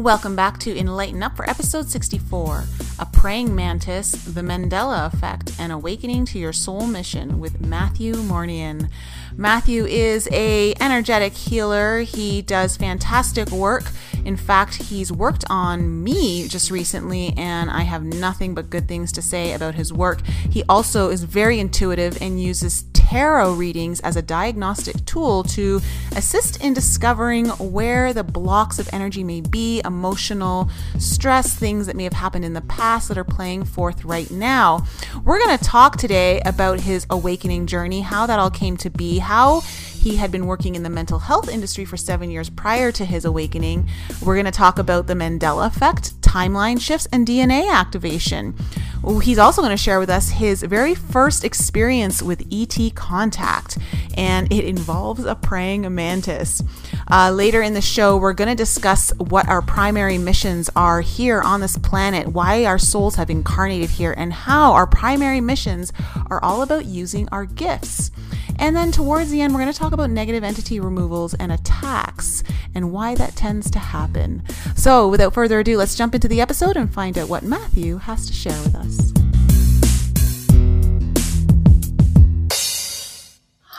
Welcome back to Enlighten Up for episode 64 A Praying Mantis, The Mandela Effect, and Awakening to Your Soul Mission with Matthew Mournian. Matthew is a energetic healer. He does fantastic work. In fact, he's worked on me just recently, and I have nothing but good things to say about his work. He also is very intuitive and uses tarot readings as a diagnostic tool to assist in discovering where the blocks of energy may be, emotional stress, things that may have happened in the past that are playing forth right now. We're going to talk today about his awakening journey, how that all came to be, how he had been working in the mental health industry for seven years prior to his awakening. We're going to talk about the Mandela effect, timeline shifts, and DNA activation. He's also going to share with us his very first experience with ET contact, and it involves a praying mantis. Uh, later in the show, we're going to discuss what our primary missions are here on this planet, why our souls have incarnated here, and how our primary missions are all about using our gifts. And then towards the end, we're going to talk about negative entity removals and attacks and why that tends to happen. So, without further ado, let's jump into the episode and find out what Matthew has to share with us.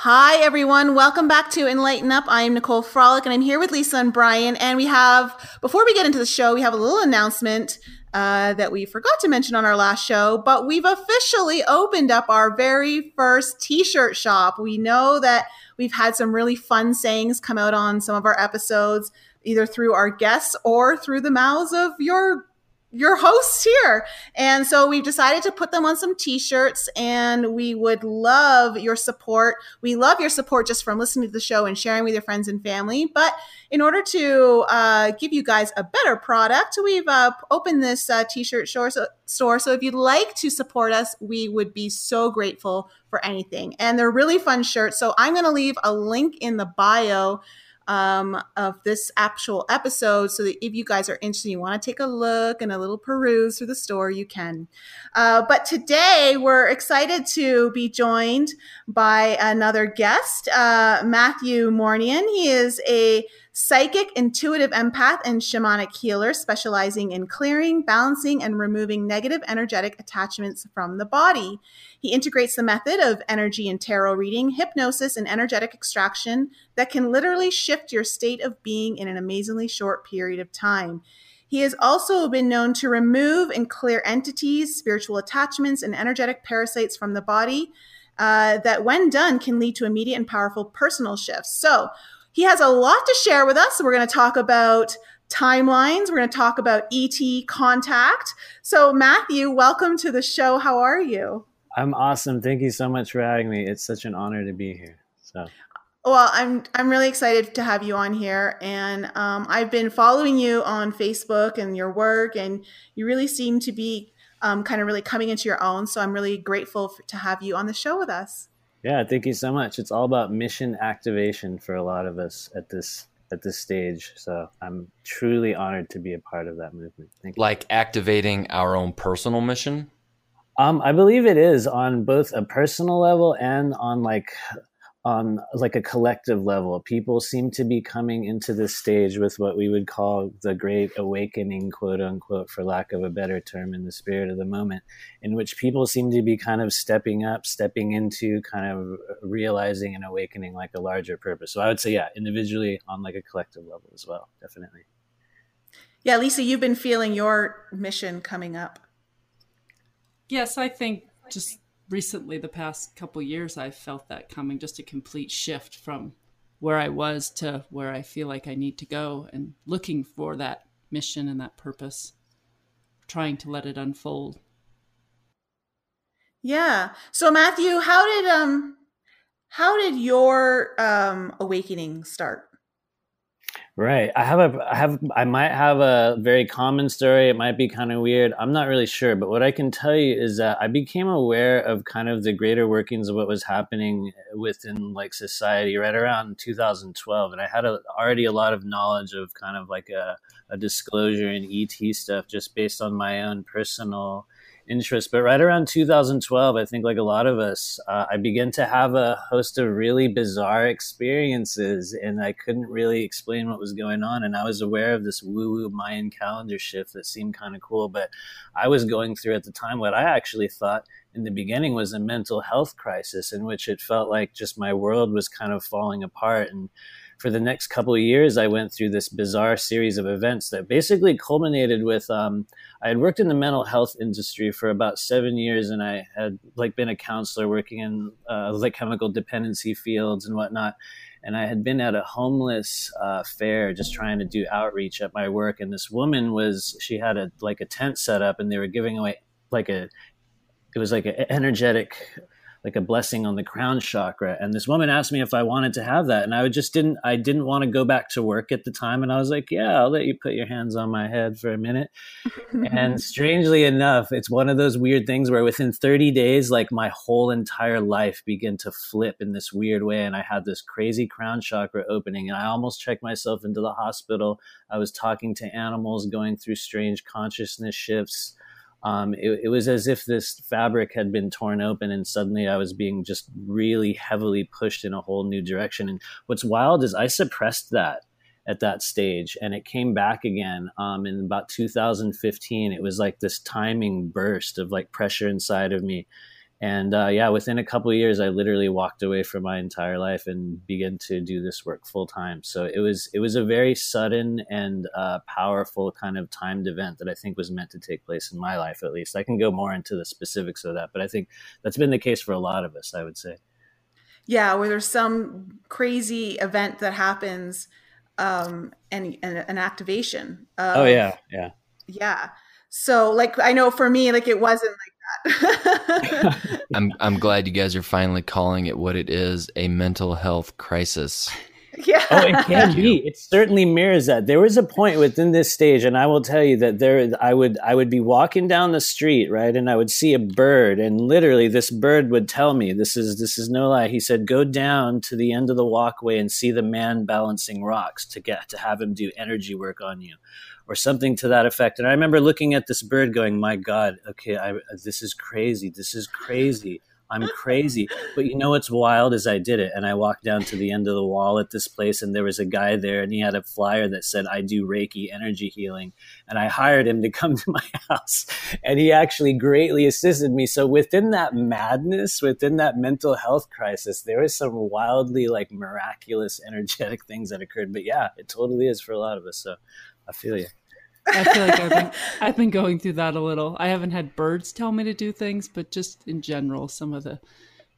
Hi, everyone. Welcome back to Enlighten Up. I am Nicole Frolick, and I'm here with Lisa and Brian. And we have, before we get into the show, we have a little announcement uh, that we forgot to mention on our last show, but we've officially opened up our very first t shirt shop. We know that we've had some really fun sayings come out on some of our episodes, either through our guests or through the mouths of your your hosts here. And so we've decided to put them on some t-shirts and we would love your support. We love your support just from listening to the show and sharing with your friends and family. But in order to uh, give you guys a better product, we've uh, opened this uh, t-shirt store. So, store. So if you'd like to support us, we would be so grateful for anything. And they're really fun shirts. So I'm going to leave a link in the bio um, of this actual episode so that if you guys are interested, you want to take a look and a little peruse through the store, you can. Uh, but today we're excited to be joined by another guest, uh, Matthew Mournian. He is a psychic, intuitive empath, and shamanic healer specializing in clearing, balancing, and removing negative energetic attachments from the body. He integrates the method of energy and tarot reading, hypnosis, and energetic extraction that can literally shift your state of being in an amazingly short period of time. He has also been known to remove and clear entities, spiritual attachments, and energetic parasites from the body uh, that, when done, can lead to immediate and powerful personal shifts. So, he has a lot to share with us. We're going to talk about timelines. We're going to talk about ET contact. So, Matthew, welcome to the show. How are you? I'm awesome. Thank you so much for having me. It's such an honor to be here. So. Well, I'm I'm really excited to have you on here, and um, I've been following you on Facebook and your work, and you really seem to be um, kind of really coming into your own. So I'm really grateful for, to have you on the show with us. Yeah, thank you so much. It's all about mission activation for a lot of us at this at this stage. So I'm truly honored to be a part of that movement. Thank you. Like activating our own personal mission. Um, I believe it is on both a personal level and on like on like a collective level. People seem to be coming into this stage with what we would call the great awakening, quote unquote, for lack of a better term, in the spirit of the moment, in which people seem to be kind of stepping up, stepping into kind of realizing and awakening like a larger purpose. So I would say, yeah, individually on like a collective level as well, definitely. Yeah, Lisa, you've been feeling your mission coming up. Yes, I think just recently, the past couple years, I've felt that coming just a complete shift from where I was to where I feel like I need to go and looking for that mission and that purpose, trying to let it unfold. Yeah. So Matthew, how did um how did your um awakening start? Right. I have a I have I might have a very common story. It might be kind of weird. I'm not really sure, but what I can tell you is that I became aware of kind of the greater workings of what was happening within like society right around 2012 and I had a, already a lot of knowledge of kind of like a, a disclosure and ET stuff just based on my own personal interest. But right around 2012, I think, like a lot of us, uh, I began to have a host of really bizarre experiences, and I couldn't really explain what was going on. And I was aware of this woo woo Mayan calendar shift that seemed kind of cool, but I was going through at the time what I actually thought in the beginning was a mental health crisis in which it felt like just my world was kind of falling apart and for the next couple of years, I went through this bizarre series of events that basically culminated with um, I had worked in the mental health industry for about seven years, and I had like been a counselor working in uh, like chemical dependency fields and whatnot. And I had been at a homeless uh, fair just trying to do outreach at my work, and this woman was she had a like a tent set up, and they were giving away like a it was like an energetic like a blessing on the crown chakra. And this woman asked me if I wanted to have that. And I just didn't, I didn't want to go back to work at the time. And I was like, yeah, I'll let you put your hands on my head for a minute. and strangely enough, it's one of those weird things where within 30 days, like my whole entire life began to flip in this weird way. And I had this crazy crown chakra opening and I almost checked myself into the hospital. I was talking to animals, going through strange consciousness shifts um, it, it, was as if this fabric had been torn open and suddenly I was being just really heavily pushed in a whole new direction. And what's wild is I suppressed that at that stage and it came back again um, in about 2015. It was like this timing burst of like pressure inside of me and uh, yeah, within a couple years, I literally walked away from my entire life and began to do this work full time. So it was it was a very sudden and uh, powerful kind of timed event that I think was meant to take place in my life, at least. I can go more into the specifics of that, but I think that's been the case for a lot of us. I would say. Yeah, where there's some crazy event that happens, um, and, and an activation. Of, oh yeah, yeah, yeah. So like I know for me, like it wasn't like I'm I'm glad you guys are finally calling it what it is, a mental health crisis. Yeah. Oh, it can be. It certainly mirrors that. There was a point within this stage, and I will tell you that there I would I would be walking down the street, right, and I would see a bird, and literally this bird would tell me, this is this is no lie. He said, Go down to the end of the walkway and see the man balancing rocks to get to have him do energy work on you or something to that effect. And I remember looking at this bird going, my God, okay, I, this is crazy. This is crazy. I'm crazy. But you know what's wild is I did it. And I walked down to the end of the wall at this place, and there was a guy there, and he had a flyer that said, I do Reiki energy healing. And I hired him to come to my house. And he actually greatly assisted me. So within that madness, within that mental health crisis, there was some wildly like miraculous energetic things that occurred. But yeah, it totally is for a lot of us. So I feel you. I feel like I've been, I've been going through that a little. I haven't had birds tell me to do things, but just in general, some of the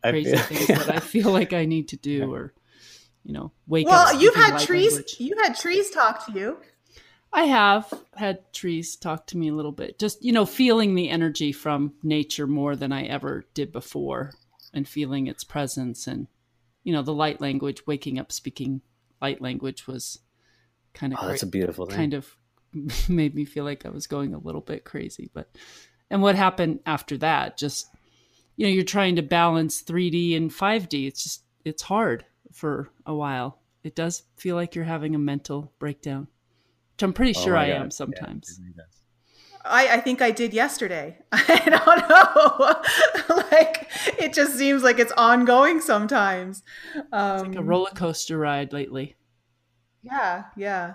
crazy feel, things yeah. that I feel like I need to do, or you know, wake well, up. Well, you've had trees. Language. You had trees talk to you. I have had trees talk to me a little bit. Just you know, feeling the energy from nature more than I ever did before, and feeling its presence, and you know, the light language. Waking up speaking light language was kind of oh, that's a beautiful thing. kind of made me feel like I was going a little bit crazy. But and what happened after that? Just you know, you're trying to balance 3D and 5D. It's just it's hard for a while. It does feel like you're having a mental breakdown, which I'm pretty oh sure I God. am sometimes. Yeah, I, I think I did yesterday. I don't know. like it just seems like it's ongoing sometimes. Um, it's like a um, roller coaster ride lately. Yeah, yeah.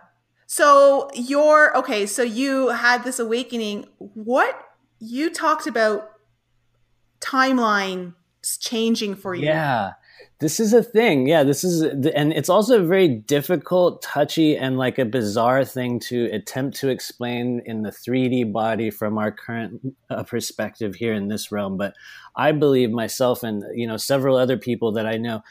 So you're okay. So you had this awakening. What you talked about timeline changing for you? Yeah, this is a thing. Yeah, this is, and it's also a very difficult, touchy, and like a bizarre thing to attempt to explain in the 3D body from our current uh, perspective here in this realm. But I believe myself and you know several other people that I know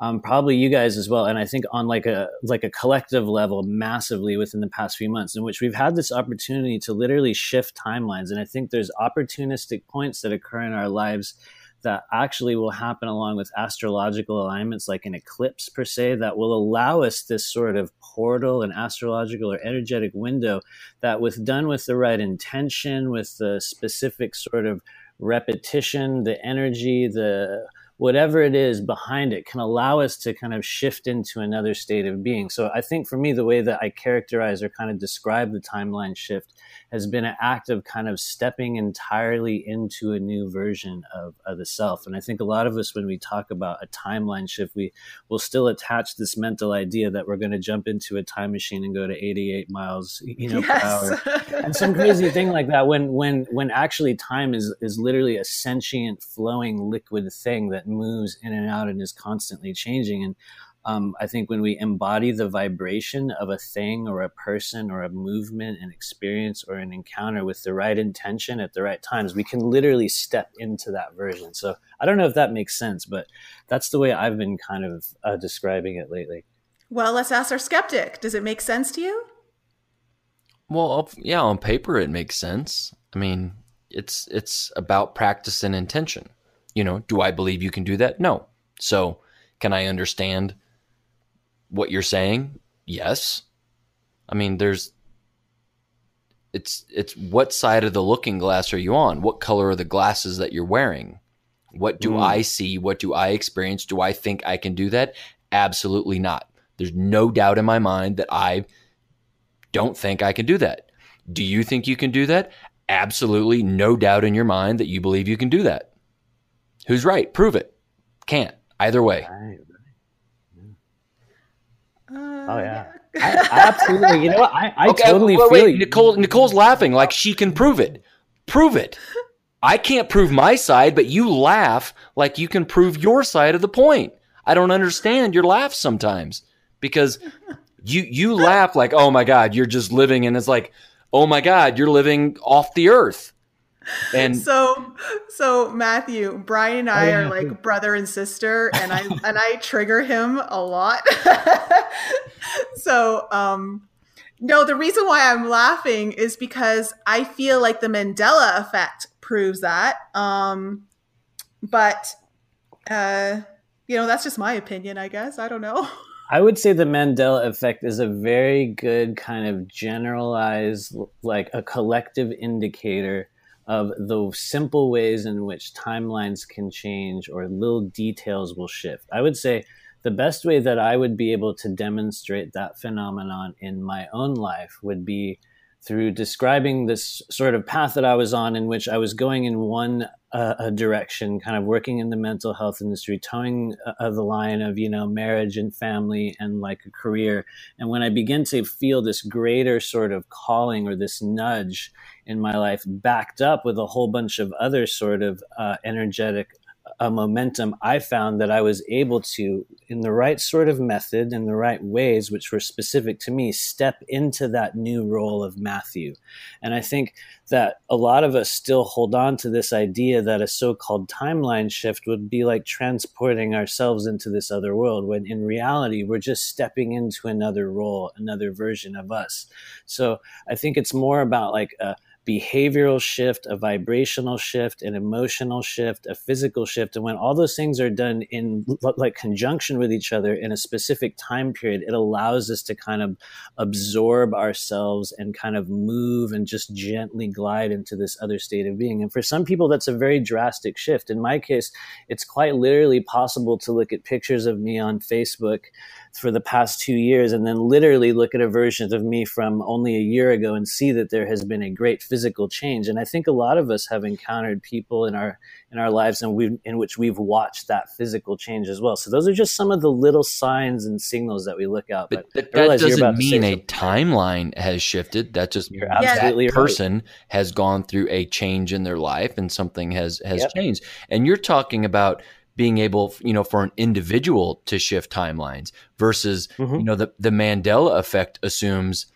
um, probably you guys as well, and I think on like a like a collective level, massively within the past few months, in which we've had this opportunity to literally shift timelines, and I think there's opportunistic points that occur in our lives that actually will happen along with astrological alignments, like an eclipse per se, that will allow us this sort of portal, an astrological or energetic window that, with done with the right intention, with the specific sort of repetition, the energy, the whatever it is behind it can allow us to kind of shift into another state of being. So I think for me, the way that I characterize or kind of describe the timeline shift has been an act of kind of stepping entirely into a new version of, of the self. And I think a lot of us, when we talk about a timeline shift, we will still attach this mental idea that we're going to jump into a time machine and go to 88 miles, you know, yes. per hour, and some crazy thing like that. When when when actually time is is literally a sentient, flowing liquid thing that moves in and out and is constantly changing. And um, I think when we embody the vibration of a thing or a person or a movement, an experience or an encounter with the right intention at the right times, we can literally step into that version. So I don't know if that makes sense, but that's the way I've been kind of uh, describing it lately. Well, let's ask our skeptic. Does it make sense to you? Well, yeah, on paper it makes sense. I mean, it's it's about practice and intention. You know, do I believe you can do that? No. So, can I understand what you're saying? Yes. I mean, there's it's it's what side of the looking glass are you on? What color are the glasses that you're wearing? What do mm. I see? What do I experience? Do I think I can do that? Absolutely not. There's no doubt in my mind that I don't think I can do that. Do you think you can do that? Absolutely no doubt in your mind that you believe you can do that. Who's right? Prove it. Can't. Either way. Uh, oh yeah, I, I absolutely. You know what? I, I okay, totally wait, feel wait, Nicole. Nicole's laughing like she can prove it. Prove it. I can't prove my side, but you laugh like you can prove your side of the point. I don't understand your laugh sometimes because you you laugh like, oh my god, you're just living, and it's like, oh my god, you're living off the earth. And so, so Matthew, Brian and I yeah. are like brother and sister, and I and I trigger him a lot. so, um, no, the reason why I'm laughing is because I feel like the Mandela effect proves that. Um, but, uh, you know, that's just my opinion, I guess. I don't know. I would say the Mandela effect is a very good kind of generalized, like a collective indicator of the simple ways in which timelines can change or little details will shift. I would say the best way that I would be able to demonstrate that phenomenon in my own life would be through describing this sort of path that I was on, in which I was going in one uh, direction, kind of working in the mental health industry, towing uh, the line of you know marriage and family and like a career. And when I begin to feel this greater sort of calling or this nudge in my life, backed up with a whole bunch of other sort of uh, energetic a momentum, I found that I was able to, in the right sort of method, in the right ways, which were specific to me, step into that new role of Matthew. And I think that a lot of us still hold on to this idea that a so called timeline shift would be like transporting ourselves into this other world, when in reality, we're just stepping into another role, another version of us. So I think it's more about like a behavioral shift, a vibrational shift, an emotional shift, a physical shift. And when all those things are done in like conjunction with each other in a specific time period, it allows us to kind of absorb ourselves and kind of move and just gently glide into this other state of being. And for some people, that's a very drastic shift. In my case, it's quite literally possible to look at pictures of me on Facebook for the past two years and then literally look at a version of me from only a year ago and see that there has been a great physical change. And I think a lot of us have encountered people in our in our lives and we in which we've watched that physical change as well. So those are just some of the little signs and signals that we look out. But, but that doesn't mean a timeline has shifted. That just you're absolutely that person right. has gone through a change in their life and something has has yep. changed. And you're talking about being able, you know, for an individual to shift timelines versus, mm-hmm. you know, the, the Mandela effect assumes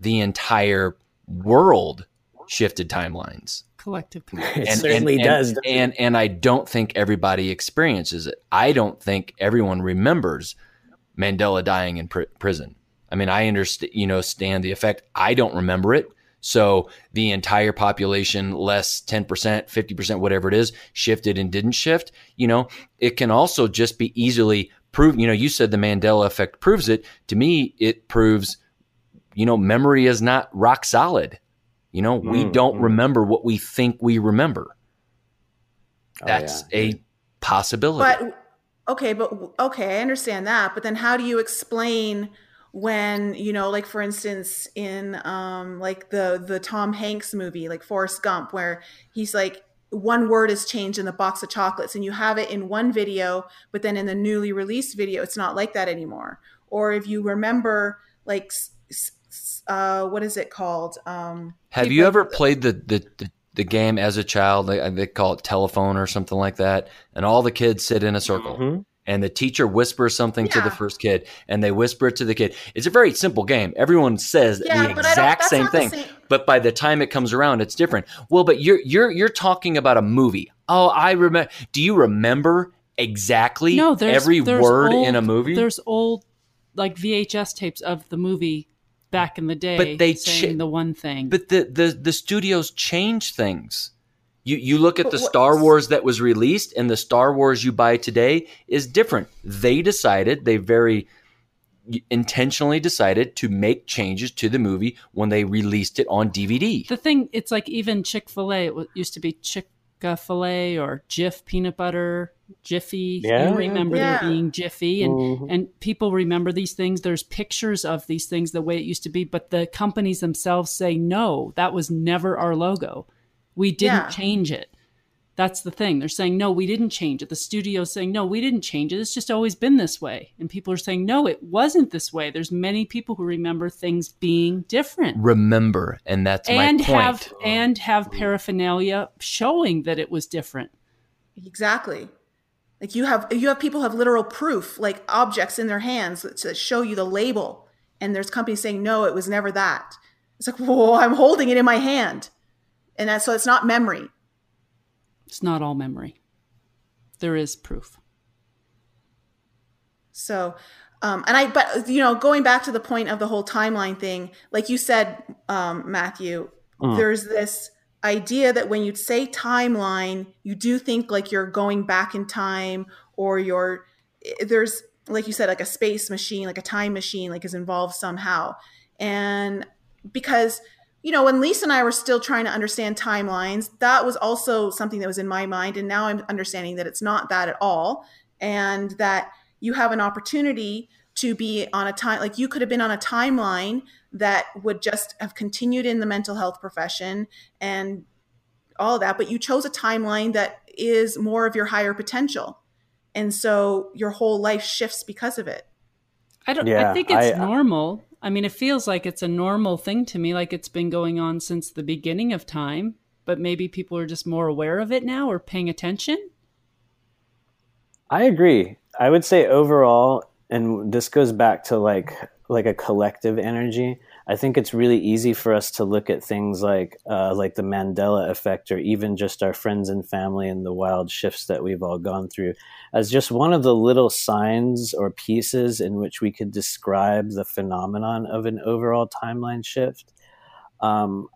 the entire world shifted timelines. Collective. It and, certainly and, does. And, and, and I don't think everybody experiences it. I don't think everyone remembers Mandela dying in pr- prison. I mean, I understand, you know, stand the effect. I don't remember it. So the entire population, less 10%, 50%, whatever it is, shifted and didn't shift. You know, it can also just be easily proved. You know, you said the Mandela effect proves it. To me, it proves, you know, memory is not rock solid. You know, mm, we don't mm. remember what we think we remember. Oh, That's yeah. a possibility. But okay, but okay, I understand that. But then how do you explain when you know, like for instance, in um, like the the Tom Hanks movie, like Forrest Gump, where he's like one word is changed in the box of chocolates and you have it in one video but then in the newly released video it's not like that anymore. Or if you remember like uh, what is it called? Um, have you ever played the, the, the the game as a child? They, they, call it telephone or something like that and all the kids sit in a circle. Mm-hmm and the teacher whispers something yeah. to the first kid and they whisper it to the kid. It's a very simple game. Everyone says yeah, the exact same thing. Same. But by the time it comes around it's different. Well, but you're you're you're talking about a movie. Oh, I remember Do you remember exactly no, there's, every there's word old, in a movie? There's old like VHS tapes of the movie back in the day but they saying cha- the one thing. But the the the studios change things. You you look at the Star Wars that was released and the Star Wars you buy today is different. They decided they very intentionally decided to make changes to the movie when they released it on DVD. The thing it's like even Chick-fil-A it used to be Chick-fil-A or Jif peanut butter, Jiffy. Yeah. You remember yeah. there being Jiffy and mm-hmm. and people remember these things. There's pictures of these things the way it used to be, but the companies themselves say no, that was never our logo. We didn't yeah. change it. That's the thing. They're saying, no, we didn't change it. The studio's saying, no, we didn't change it. It's just always been this way. And people are saying, no, it wasn't this way. There's many people who remember things being different. Remember, and that's and my point. Have, and have paraphernalia showing that it was different. Exactly. Like you have you have people have literal proof, like objects in their hands that show you the label. And there's companies saying, no, it was never that. It's like, well, I'm holding it in my hand and that, so it's not memory. It's not all memory. There is proof. So um, and i but you know going back to the point of the whole timeline thing like you said um, matthew mm. there's this idea that when you say timeline you do think like you're going back in time or you're there's like you said like a space machine like a time machine like is involved somehow. And because you know, when Lisa and I were still trying to understand timelines, that was also something that was in my mind. And now I'm understanding that it's not that at all. And that you have an opportunity to be on a time, like you could have been on a timeline that would just have continued in the mental health profession and all of that. But you chose a timeline that is more of your higher potential. And so your whole life shifts because of it. I don't, yeah, I think it's I, normal I mean, it feels like it's a normal thing to me, like it's been going on since the beginning of time, but maybe people are just more aware of it now or paying attention. I agree. I would say overall, and this goes back to like like a collective energy. I think it's really easy for us to look at things like uh, like the Mandela effect, or even just our friends and family and the wild shifts that we've all gone through, as just one of the little signs or pieces in which we could describe the phenomenon of an overall timeline shift. Um,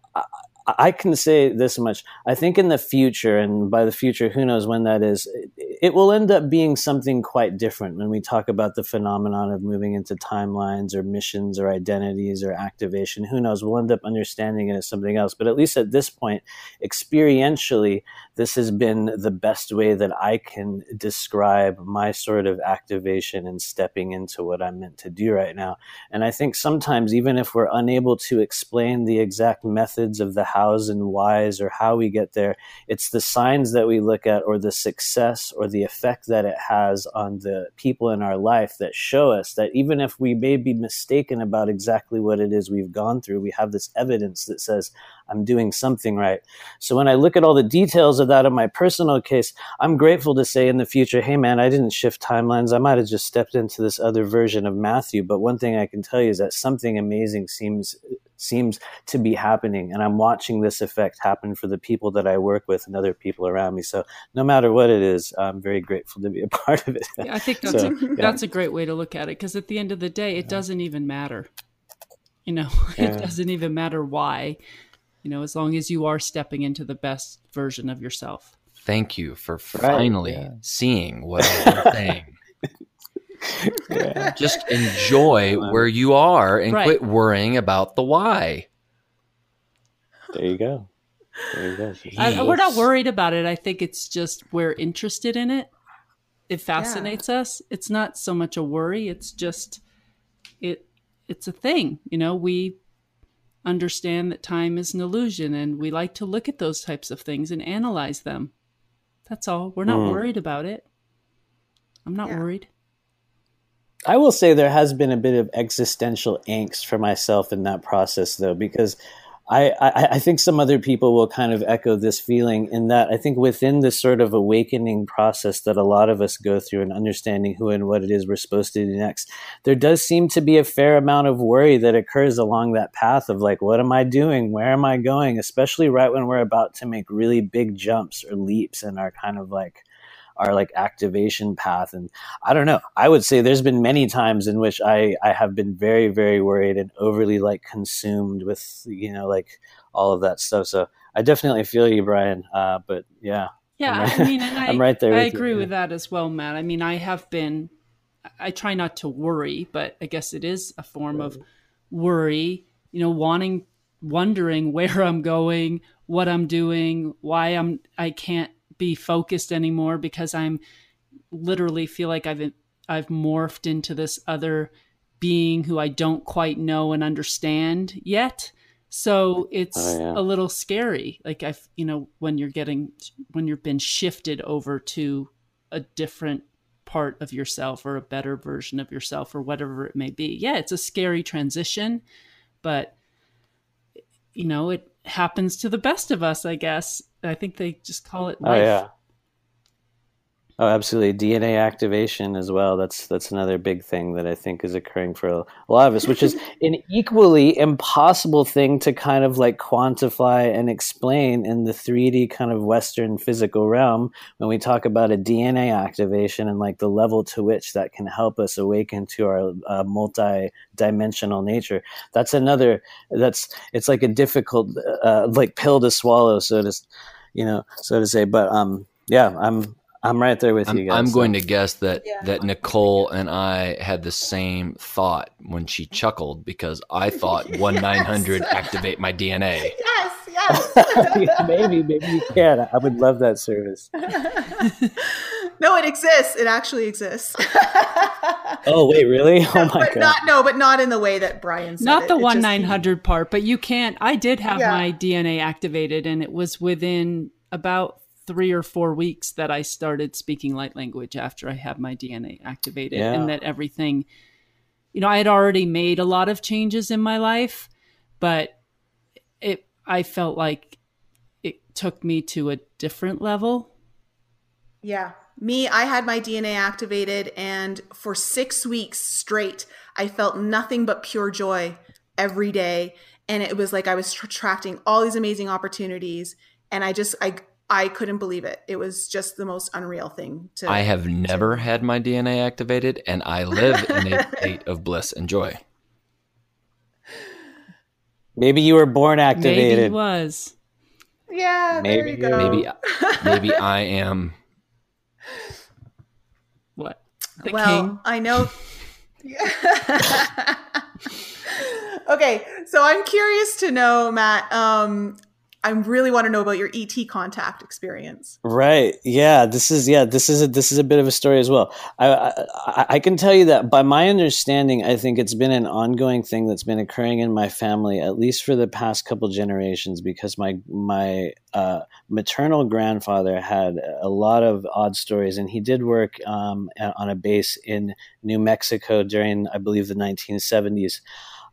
I, can say this much. I think in the future, and by the future, who knows when that is, it will end up being something quite different when we talk about the phenomenon of moving into timelines or missions or identities or activation. Who knows? We'll end up understanding it as something else. But at least at this point, experientially, this has been the best way that I can describe my sort of activation and stepping into what I'm meant to do right now. And I think sometimes, even if we're unable to explain the exact methods of the hows and whys or how we get there, it's the signs that we look at or the success or the effect that it has on the people in our life that show us that even if we may be mistaken about exactly what it is we've gone through, we have this evidence that says, I'm doing something right. So when I look at all the details of that in my personal case, I'm grateful to say in the future, hey man, I didn't shift timelines. I might have just stepped into this other version of Matthew. But one thing I can tell you is that something amazing seems seems to be happening. And i'm watching this effect happen for the people that i work with and other people around me. So no matter what it is i'm very grateful to be a part of it. Yeah, i think that's, so, a, yeah. that's a great way to look at it. Because at the end of the day it doesn't even matter. You know it doesn't even matter why you know, as long as you are stepping into the best version of yourself. Thank you for finally yeah. seeing what I'm saying. yeah. Just enjoy where you are and right. quit worrying about the why. There you go. There you go. I, we're not worried about it. I think it's just we're interested in it it fascinates yeah. us. It's not so much a worry, it's just it it's a thing. You know, we understand that time is an illusion and we like to look at those types of things and analyze them. That's all. We're not mm. worried about it. I'm not yeah. worried. I will say there has been a bit of existential angst for myself in that process, though, because I, I, I, think some other people will kind of echo this feeling in that I think within this sort of awakening process that a lot of us go through and understanding who and what it is we're supposed to do next, there does seem to be a fair amount of worry that occurs along that path of like, what am I doing? Where am I going? Especially right when we're about to make really big jumps or leaps in our kind of like our like activation path. And I don't know. I would say there's been many times in which I I have been very very worried and overly like consumed with you know like all of that stuff. So I definitely feel you, Brian. Uh, but yeah. Yeah, right, I mean, I, am right there. I agree you. with that as well, Matt. I mean, I have been. I try not to worry, but I guess it is a form of worry. You know, wanting, wondering where I'm going, what I'm doing, why I'm I can't be focused anymore because I'm literally feel like I've I've morphed into this other being who I don't quite know and understand yet. So it's oh, yeah. a little scary. Like I've, you know, when you're getting when you've been shifted over to a different part of yourself or a better version of yourself or whatever it may be. Yeah, it's a scary transition, but you know, it happens to the best of us, I guess. I think they just call it life. Oh yeah. Oh, absolutely. DNA activation as well. That's that's another big thing that I think is occurring for a lot of us, which is an equally impossible thing to kind of like quantify and explain in the 3D kind of Western physical realm when we talk about a DNA activation and like the level to which that can help us awaken to our uh, multi-dimensional nature. That's another. That's it's like a difficult uh, like pill to swallow, so to you know, so to say. But um, yeah, I'm I'm right there with I'm, you guys. I'm so. going to guess that yeah. that Nicole and I had the same thought when she chuckled because I thought one nine hundred activate my DNA. Yes, yes. maybe, maybe you can. I would love that service. No, it exists. It actually exists. oh wait, really? Oh my god! Not no, but not in the way that Brian said. Not the one nine hundred part, but you can't. I did have yeah. my DNA activated, and it was within about three or four weeks that I started speaking light language after I had my DNA activated, yeah. and that everything, you know, I had already made a lot of changes in my life, but it, I felt like it took me to a different level. Yeah. Me, I had my DNA activated, and for six weeks straight, I felt nothing but pure joy every day. And it was like I was attracting all these amazing opportunities. And I just, I, I couldn't believe it. It was just the most unreal thing to. I have never had my DNA activated, and I live in a state of bliss and joy. Maybe you were born activated. Maybe was. Yeah, maybe maybe maybe I am. What? The well, king? I know. okay, so I'm curious to know, Matt. Um, I really want to know about your ET contact experience. Right. Yeah. This is yeah. This is a this is a bit of a story as well. I, I, I can tell you that by my understanding, I think it's been an ongoing thing that's been occurring in my family at least for the past couple generations because my my uh, maternal grandfather had a lot of odd stories, and he did work um, on a base in New Mexico during I believe the 1970s.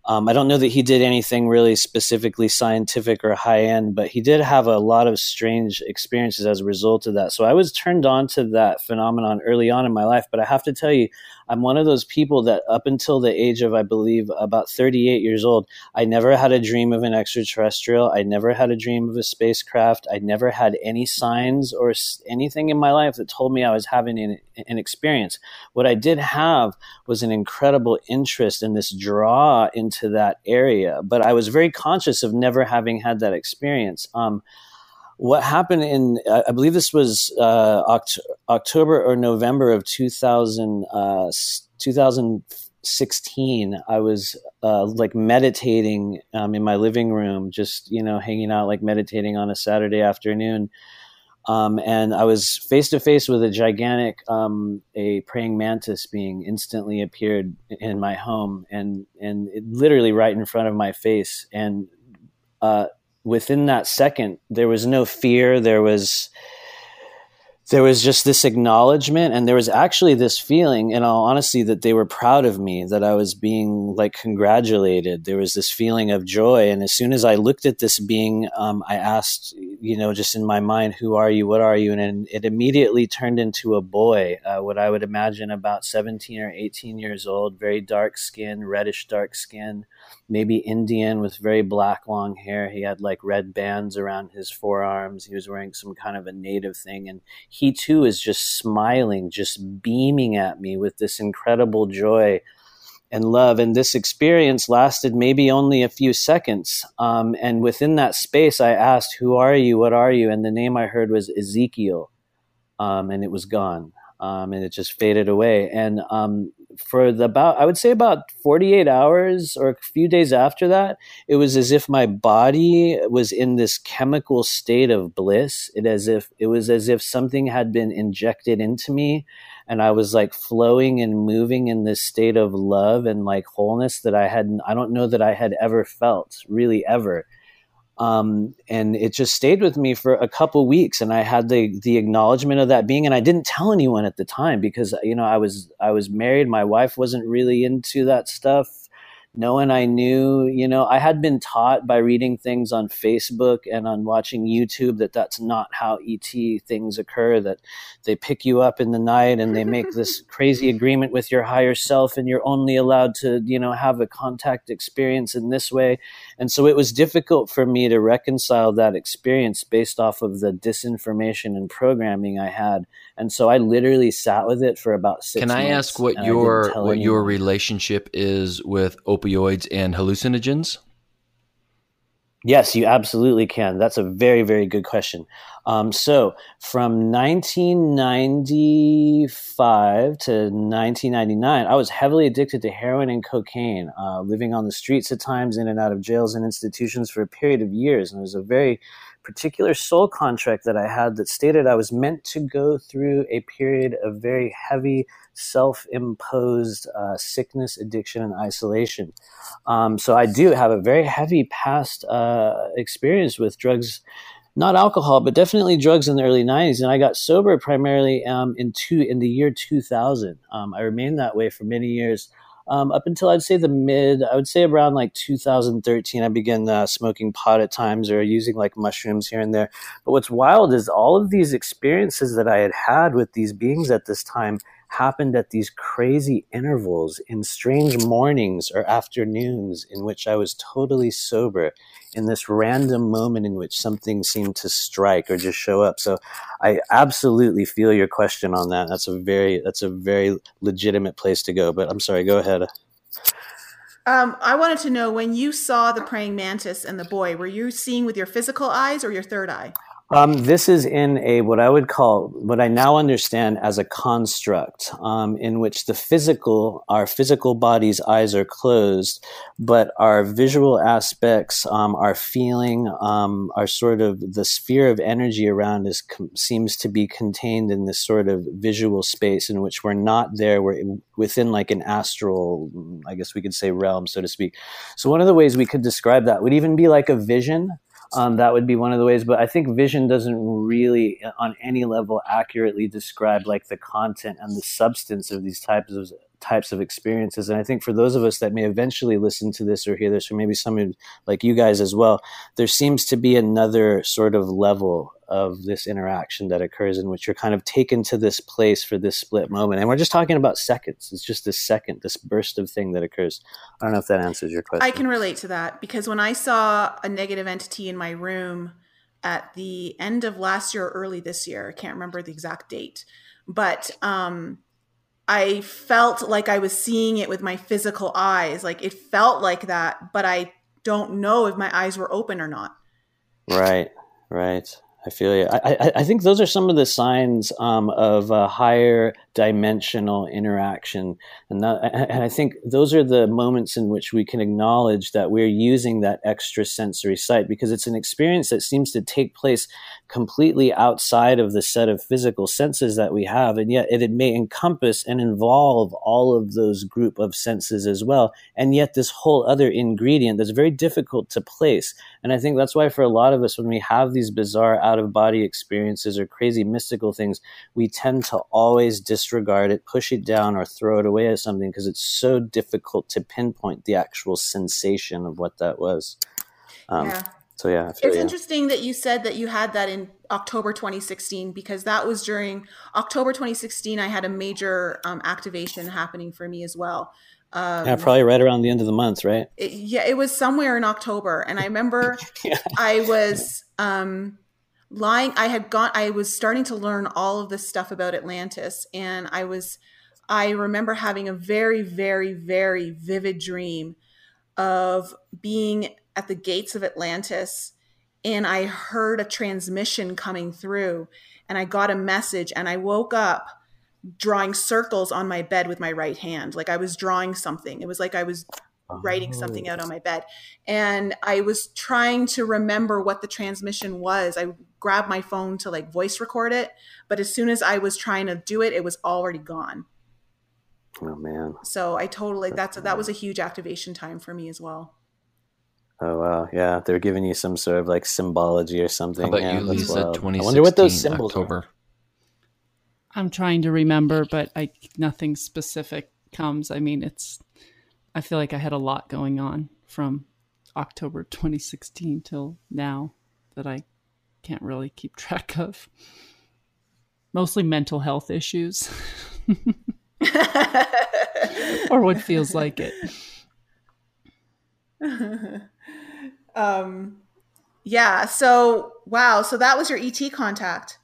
Um, I don't know that he did anything really specifically scientific or high end, but he did have a lot of strange experiences as a result of that. So I was turned on to that phenomenon early on in my life. But I have to tell you, I'm one of those people that up until the age of, I believe, about 38 years old, I never had a dream of an extraterrestrial. I never had a dream of a spacecraft. I never had any signs or anything in my life that told me I was having an, an experience. What I did have was an incredible interest in this draw into that area, but I was very conscious of never having had that experience. Um, what happened in I believe this was uh, Oct- October or November of 2000, uh, 2016. I was uh, like meditating um, in my living room, just you know hanging out, like meditating on a Saturday afternoon. Um, and I was face to face with a gigantic, um, a praying mantis being instantly appeared in my home, and and literally right in front of my face. And uh, within that second, there was no fear. There was there was just this acknowledgement and there was actually this feeling in all honesty that they were proud of me that i was being like congratulated. There was this feeling of joy and as soon as i looked at this being um, i asked you know just in my mind who are you? What are you? And it immediately turned into a boy uh, what i would imagine about 17 or 18 years old very dark skin reddish dark skin maybe Indian with very black long hair. He had like red bands around his forearms. He was wearing some kind of a native thing. And he too is just smiling, just beaming at me with this incredible joy and love. And this experience lasted maybe only a few seconds. Um, and within that space, I asked, Who are you? What are you? And the name I heard was Ezekiel. Um, and it was gone. Um, and it just faded away. And um, for the about I would say about 48 hours or a few days after that, it was as if my body was in this chemical state of bliss. It as if it was as if something had been injected into me and I was like flowing and moving in this state of love and like wholeness that I had I don't know that I had ever felt really ever um, and it just stayed with me for a couple weeks and i had the the acknowledgement of that being and i didn't tell anyone at the time because you know i was i was married my wife wasn't really into that stuff no one I knew, you know, I had been taught by reading things on Facebook and on watching YouTube that that's not how ET things occur, that they pick you up in the night and they make this crazy agreement with your higher self and you're only allowed to, you know, have a contact experience in this way. And so it was difficult for me to reconcile that experience based off of the disinformation and programming I had. And so I literally sat with it for about six Can I ask what your what anyone. your relationship is with opioids and hallucinogens? Yes, you absolutely can. That's a very, very good question. Um, so, from 1995 to 1999, I was heavily addicted to heroin and cocaine, uh, living on the streets at times, in and out of jails and institutions for a period of years. And it was a very particular soul contract that I had that stated I was meant to go through a period of very heavy self imposed uh, sickness, addiction, and isolation. Um, so I do have a very heavy past uh, experience with drugs. Not alcohol, but definitely drugs in the early '90s, and I got sober primarily um, in two in the year 2000. Um, I remained that way for many years um, up until I'd say the mid, I would say around like 2013, I began uh, smoking pot at times or using like mushrooms here and there. But what's wild is all of these experiences that I had had with these beings at this time happened at these crazy intervals in strange mornings or afternoons in which I was totally sober in this random moment in which something seemed to strike or just show up. So I absolutely feel your question on that. That's a very that's a very legitimate place to go. But I'm sorry, go ahead. Um, I wanted to know when you saw the praying mantis and the boy, were you seeing with your physical eyes or your third eye? Um, this is in a what I would call what I now understand as a construct, um, in which the physical, our physical body's eyes are closed, but our visual aspects, um, our feeling, um, our sort of the sphere of energy around us com- seems to be contained in this sort of visual space in which we're not there. We're within like an astral, I guess we could say realm, so to speak. So one of the ways we could describe that would even be like a vision um, that would be one of the ways. But I think vision doesn't really, on any level, accurately describe like the content and the substance of these types of types of experiences. And I think for those of us that may eventually listen to this or hear this, or maybe some like you guys as well, there seems to be another sort of level of this interaction that occurs in which you're kind of taken to this place for this split moment. And we're just talking about seconds. It's just this second, this burst of thing that occurs. I don't know if that answers your question. I can relate to that because when I saw a negative entity in my room at the end of last year or early this year, I can't remember the exact date, but um, I felt like I was seeing it with my physical eyes. Like it felt like that, but I don't know if my eyes were open or not. Right, right. I feel you. I, I, I, think those are some of the signs um, of a higher dimensional interaction, and that, and I think those are the moments in which we can acknowledge that we're using that extra sensory sight because it's an experience that seems to take place completely outside of the set of physical senses that we have, and yet it, it may encompass and involve all of those group of senses as well, and yet this whole other ingredient that's very difficult to place. And I think that's why for a lot of us, when we have these bizarre out of body experiences or crazy mystical things, we tend to always disregard it, push it down, or throw it away as something because it's so difficult to pinpoint the actual sensation of what that was. Um, yeah. So yeah, it's you. interesting that you said that you had that in October 2016 because that was during October 2016. I had a major um, activation happening for me as well. Um, yeah, probably right around the end of the month, right? It, yeah, it was somewhere in October, and I remember yeah. I was um, lying i had gone i was starting to learn all of this stuff about atlantis and i was i remember having a very very very vivid dream of being at the gates of atlantis and i heard a transmission coming through and i got a message and i woke up drawing circles on my bed with my right hand like i was drawing something it was like i was writing something out on my bed and i was trying to remember what the transmission was i grabbed my phone to like voice record it. But as soon as I was trying to do it, it was already gone. Oh man. So I totally that's that was a huge activation time for me as well. Oh wow, yeah, they're giving you some sort of like symbology or something. How about yeah, you, Lisa? Twenty. I wonder what those symbols October. Are. I'm trying to remember, but I nothing specific comes. I mean, it's. I feel like I had a lot going on from October 2016 till now that I can't really keep track of. Mostly mental health issues. or what feels like it. um yeah, so wow, so that was your ET contact.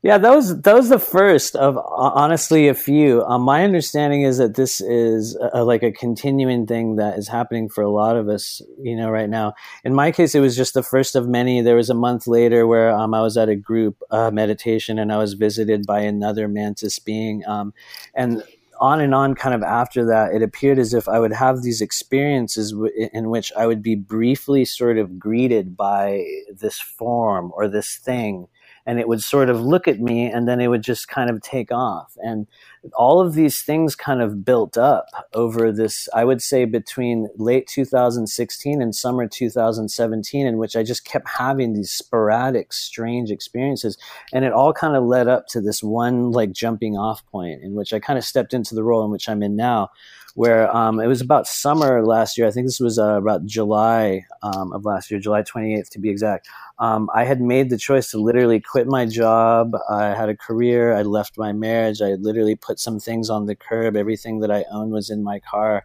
Yeah, that was that was the first of honestly a few. Um, my understanding is that this is a, like a continuing thing that is happening for a lot of us, you know, right now. In my case, it was just the first of many. There was a month later where um, I was at a group uh, meditation and I was visited by another mantis being, um, and on and on kind of after that it appeared as if i would have these experiences w- in which i would be briefly sort of greeted by this form or this thing and it would sort of look at me and then it would just kind of take off. And all of these things kind of built up over this, I would say, between late 2016 and summer 2017, in which I just kept having these sporadic, strange experiences. And it all kind of led up to this one like jumping off point in which I kind of stepped into the role in which I'm in now where um, it was about summer last year. I think this was uh, about July um, of last year, July 28th to be exact. Um, I had made the choice to literally quit my job. I had a career. I left my marriage. I literally put some things on the curb. Everything that I owned was in my car.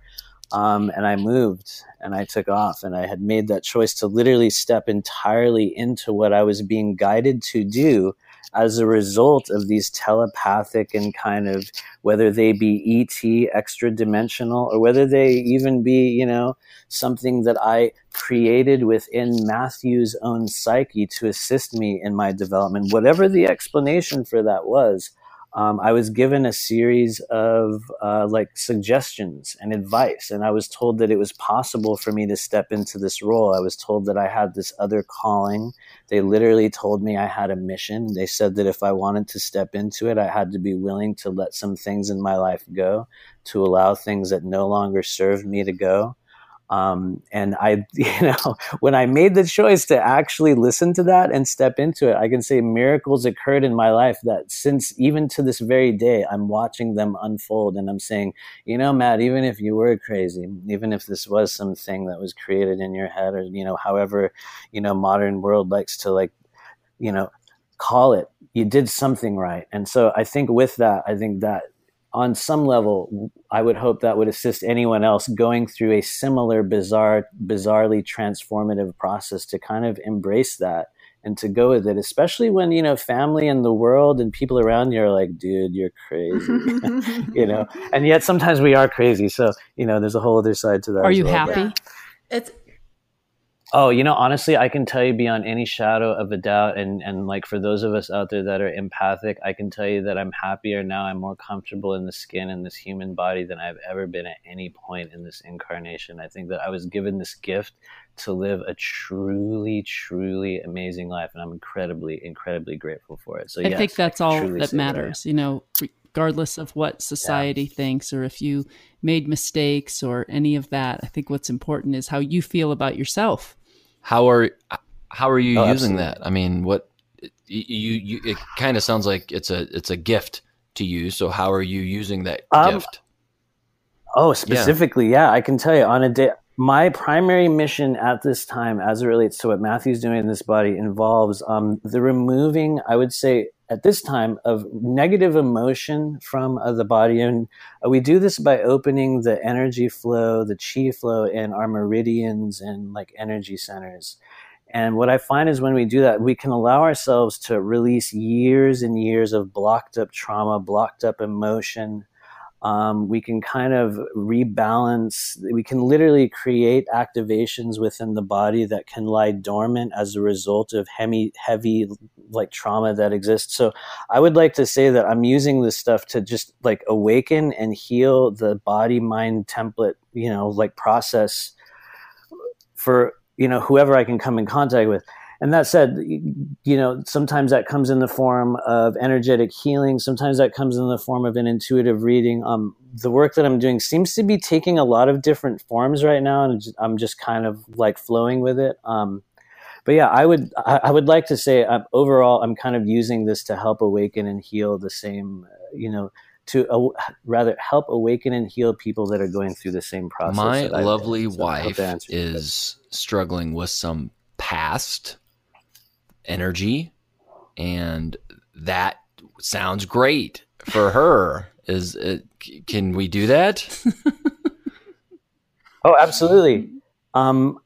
Um, and I moved and I took off. And I had made that choice to literally step entirely into what I was being guided to do as a result of these telepathic and kind of whether they be ET extra dimensional or whether they even be, you know, something that I created within Matthew's own psyche to assist me in my development, whatever the explanation for that was um, I was given a series of uh, like suggestions and advice, and I was told that it was possible for me to step into this role. I was told that I had this other calling. They literally told me I had a mission. They said that if I wanted to step into it, I had to be willing to let some things in my life go, to allow things that no longer served me to go. Um, and I, you know, when I made the choice to actually listen to that and step into it, I can say miracles occurred in my life that since even to this very day, I'm watching them unfold and I'm saying, you know, Matt, even if you were crazy, even if this was something that was created in your head or, you know, however, you know, modern world likes to like, you know, call it, you did something right. And so I think with that, I think that on some level, I would hope that would assist anyone else going through a similar bizarre, bizarrely transformative process to kind of embrace that and to go with it, especially when, you know, family and the world and people around you are like, dude, you're crazy, you know, and yet sometimes we are crazy. So, you know, there's a whole other side to that. Are you well. happy? Yeah. It's, Oh, you know, honestly, I can tell you beyond any shadow of a doubt, and and like for those of us out there that are empathic, I can tell you that I'm happier now. I'm more comfortable in the skin in this human body than I've ever been at any point in this incarnation. I think that I was given this gift to live a truly, truly amazing life, and I'm incredibly, incredibly grateful for it. So I yes, think that's I all that say I am. matters. You know, regardless of what society thinks or if you made mistakes or any of that. I think what's important is how you feel about yourself. How are how are you Oh, using absolutely. that? I mean, what you you, it kind of sounds like it's a it's a gift to you. So how are you using that Um, gift? Oh, specifically, yeah. I can tell you on a day. My primary mission at this time, as it relates to what Matthew's doing in this body, involves um, the removing, I would say, at this time, of negative emotion from uh, the body. And uh, we do this by opening the energy flow, the chi flow in our meridians and like energy centers. And what I find is when we do that, we can allow ourselves to release years and years of blocked up trauma, blocked up emotion, um, we can kind of rebalance we can literally create activations within the body that can lie dormant as a result of heavy heavy like trauma that exists. So i would like to say that i'm using this stuff to just like awaken and heal the body mind template you know like process for you know whoever i can come in contact with and that said you know sometimes that comes in the form of energetic healing sometimes that comes in the form of an intuitive reading um, the work that i'm doing seems to be taking a lot of different forms right now and i'm just kind of like flowing with it um, but yeah i would i, I would like to say um, overall i'm kind of using this to help awaken and heal the same uh, you know to uh, rather help awaken and heal people that are going through the same process My that I've been. lovely So wife that answers your question. is struggling with some past energy, and that sounds great for her. Is it, can we do that? Oh, absolutely. Um,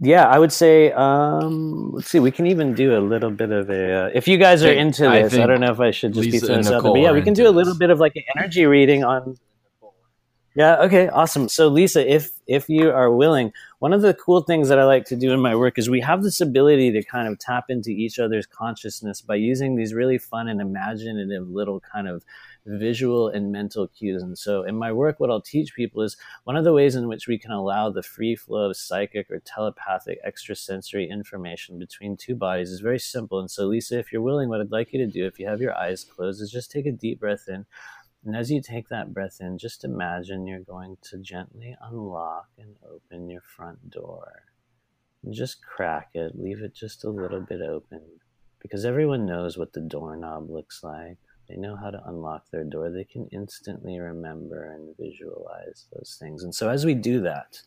yeah, I would say. Um, let's see. We can even do a little bit of a. Uh, if you guys are into this, I, think don't know if I should just Lisa be throwing this out but yeah, we can do a little this. bit of like an energy reading on. Yeah. Okay. Awesome. So, Lisa, if if you are willing, one of the cool things that I like to do in my work is we have this ability to kind of tap into each other's consciousness by using these really fun and imaginative little kind of visual and mental cues. And so, in my work, what I'll teach people is one of the ways in which we can allow the free flow of psychic or telepathic extrasensory information between two bodies is very simple. And so, Lisa, if you're willing, what I'd like you to do, if you have your eyes closed, is just take a deep breath in. And as you take that breath in, just imagine you're going to gently unlock and open your front door. And just crack it, leave it just a little bit open. Because everyone knows what the doorknob looks like. They know how to unlock their door. They can instantly remember and visualize those things. And so as we do that,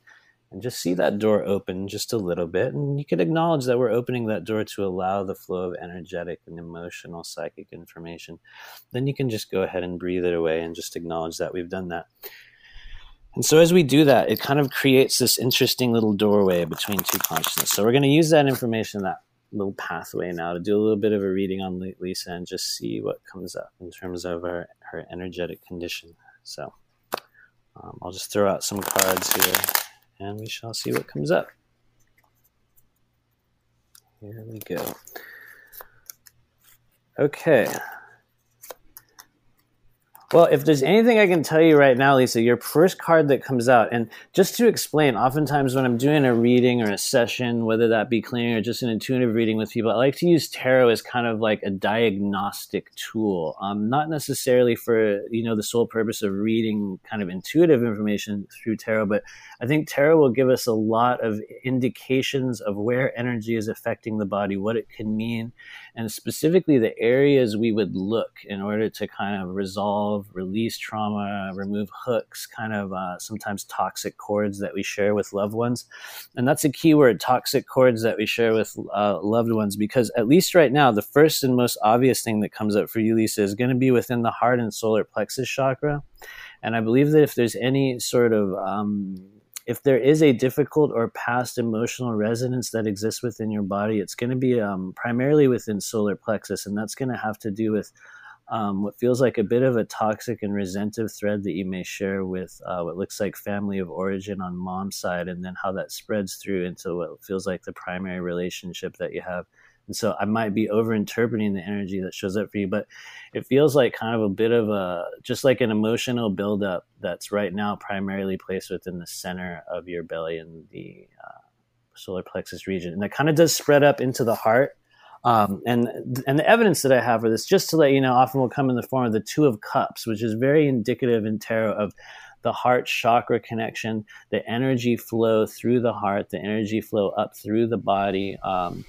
and just see that door open just a little bit, and you could acknowledge that we're opening that door to allow the flow of energetic and emotional psychic information then you can just go ahead and breathe it away and just acknowledge that we've done that. And so as we do that, it kind of creates this interesting little doorway between two consciousness. So we're going to use that information, that little pathway now to do a little bit of a reading on Lisa and just see what comes up in terms of her, her energetic condition. So um, I'll just throw out some cards here and we shall see what comes up. Here we go. Okay. Well, if there's anything I can tell you right now, Lisa, your first card that comes out, and just to explain, oftentimes when I'm doing a reading or a session, whether that be clearing or just an intuitive reading with people, I like to use tarot as kind of like a diagnostic tool, um, not necessarily for you know the sole purpose of reading kind of intuitive information through tarot, but I think tarot will give us a lot of indications of where energy is affecting the body, what it can mean, and specifically the areas we would look in order to kind of resolve, release trauma, remove hooks, kind of uh, sometimes toxic cords that we share with loved ones. And that's a key word toxic cords that we share with uh, loved ones, because at least right now, the first and most obvious thing that comes up for you, Lisa, is going to be within the heart and solar plexus chakra. And I believe that if there's any sort of um, if there is a difficult or past emotional resonance that exists within your body, it's going to be um, primarily within solar plexus, and that's going to have to do with um, what feels like a bit of a toxic and resentive thread that you may share with uh, what looks like family of origin on mom's side, and then how that spreads through into what feels like the primary relationship that you have. And so I might be overinterpreting the energy that shows up for you, but it feels like kind of a bit of a just like an emotional buildup that's right now primarily placed within the center of your belly and the uh, solar plexus region, and that kind of does spread up into the heart um, and and the evidence that I have for this, just to let you know, often will come in the form of the Two of Cups, which is very indicative in tarot of the heart chakra connection, the energy flow through the heart, the energy flow up through the body. Um,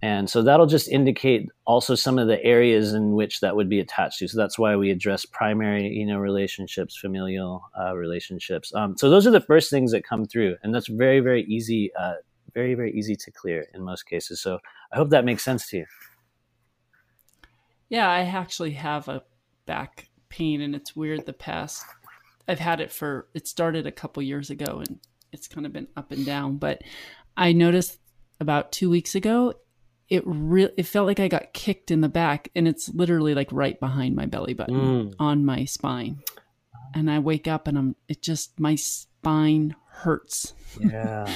and so that'll just indicate also some of the areas in which that would be attached to. So that's why we address primary, you know, relationships, familial uh, relationships. Um, so those are the first things that come through, and that's very, very easy uh, very very easy to clear in most cases so i hope that makes sense to you yeah i actually have a back pain and it's weird the past i've had it for it started a couple years ago and it's kind of been up and down but i noticed about two weeks ago it really it felt like i got kicked in the back and it's literally like right behind my belly button mm. on my spine and i wake up and i'm it just my spine hurts yeah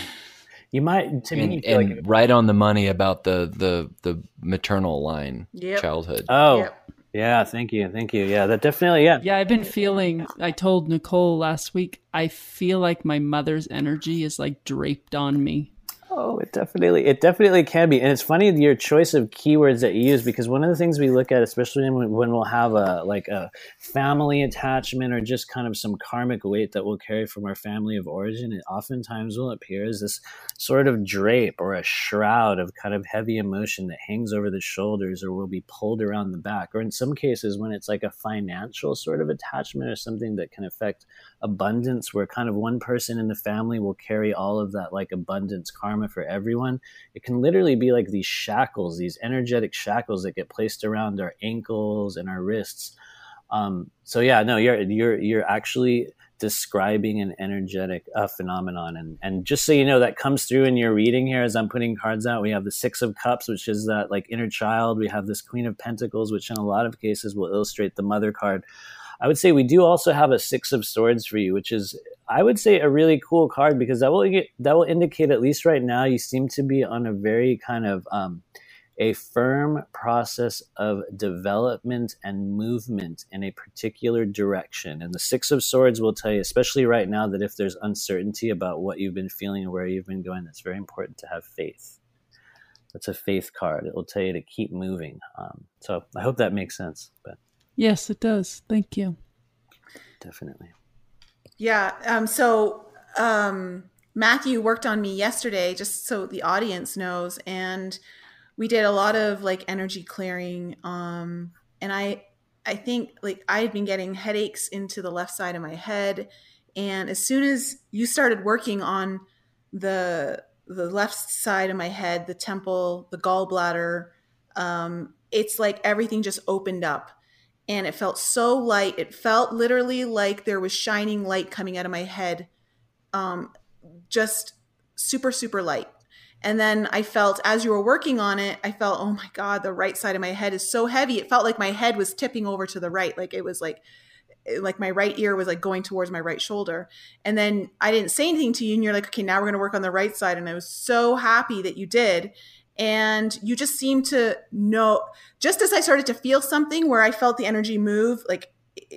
You might to and, me and like right on the money about the the the maternal line yep. childhood. Oh. Yep. Yeah, thank you. Thank you. Yeah, that definitely yeah. Yeah, I've been feeling I told Nicole last week, I feel like my mother's energy is like draped on me. Oh, it definitely it definitely can be, and it's funny your choice of keywords that you use because one of the things we look at, especially when, when we'll have a like a family attachment or just kind of some karmic weight that we'll carry from our family of origin, it oftentimes will appear as this sort of drape or a shroud of kind of heavy emotion that hangs over the shoulders or will be pulled around the back, or in some cases when it's like a financial sort of attachment or something that can affect abundance, where kind of one person in the family will carry all of that like abundance karma for everyone. It can literally be like these shackles, these energetic shackles that get placed around our ankles and our wrists. Um, so yeah, no, you're you're you're actually describing an energetic uh, phenomenon, and and just so you know, that comes through in your reading here as I'm putting cards out. We have the Six of Cups, which is that like inner child. We have this Queen of Pentacles, which in a lot of cases will illustrate the Mother card. I would say we do also have a Six of Swords for you, which is I would say a really cool card because that will that will indicate at least right now you seem to be on a very kind of um, a firm process of development and movement in a particular direction. And the Six of Swords will tell you, especially right now, that if there's uncertainty about what you've been feeling and where you've been going, it's very important to have faith. That's a faith card. It will tell you to keep moving. Um, so I hope that makes sense. But yes, it does. Thank you. Definitely. Yeah. Um, so um, Matthew worked on me yesterday, just so the audience knows, and we did a lot of like energy clearing. Um, and I, I think like I had been getting headaches into the left side of my head, and as soon as you started working on the the left side of my head, the temple, the gallbladder, um, it's like everything just opened up and it felt so light. It felt literally like there was shining light coming out of my head, um, just super, super light. And then I felt as you were working on it, I felt, oh my God, the right side of my head is so heavy. It felt like my head was tipping over to the right. Like it was like, like my right ear was like going towards my right shoulder. And then I didn't say anything to you. And you're like, okay, now we're going to work on the right side. And I was so happy that you did and you just seem to know just as i started to feel something where i felt the energy move like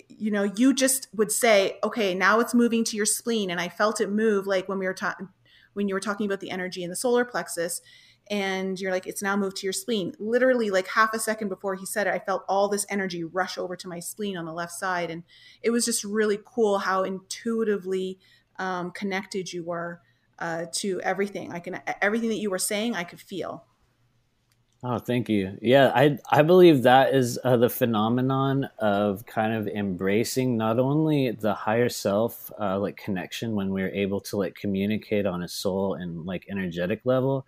you know you just would say okay now it's moving to your spleen. And i felt it move like when we were talking when you were talking about the energy in the solar plexus and you're like it's now moved to your spleen. Literally like half a second before he said it i felt all this energy rush over to my spleen on the left side. And it was just really cool how intuitively um, connected you were uh, to everything. I can everything that you were saying, I could feel. Oh, thank you. Yeah, I I believe that is uh, the phenomenon of kind of embracing not only the higher self uh, like connection when we're able to like communicate on a soul and like energetic level.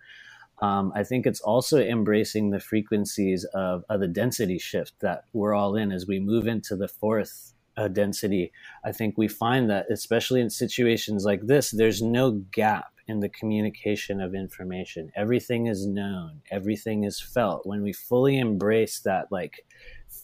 Um, I think it's also embracing the frequencies of, of the density shift that we're all in as we move into the fourth uh, density, I think we find that, especially in situations like this, there's no gap in the communication of information. Everything is known, everything is felt. When we fully embrace that, like,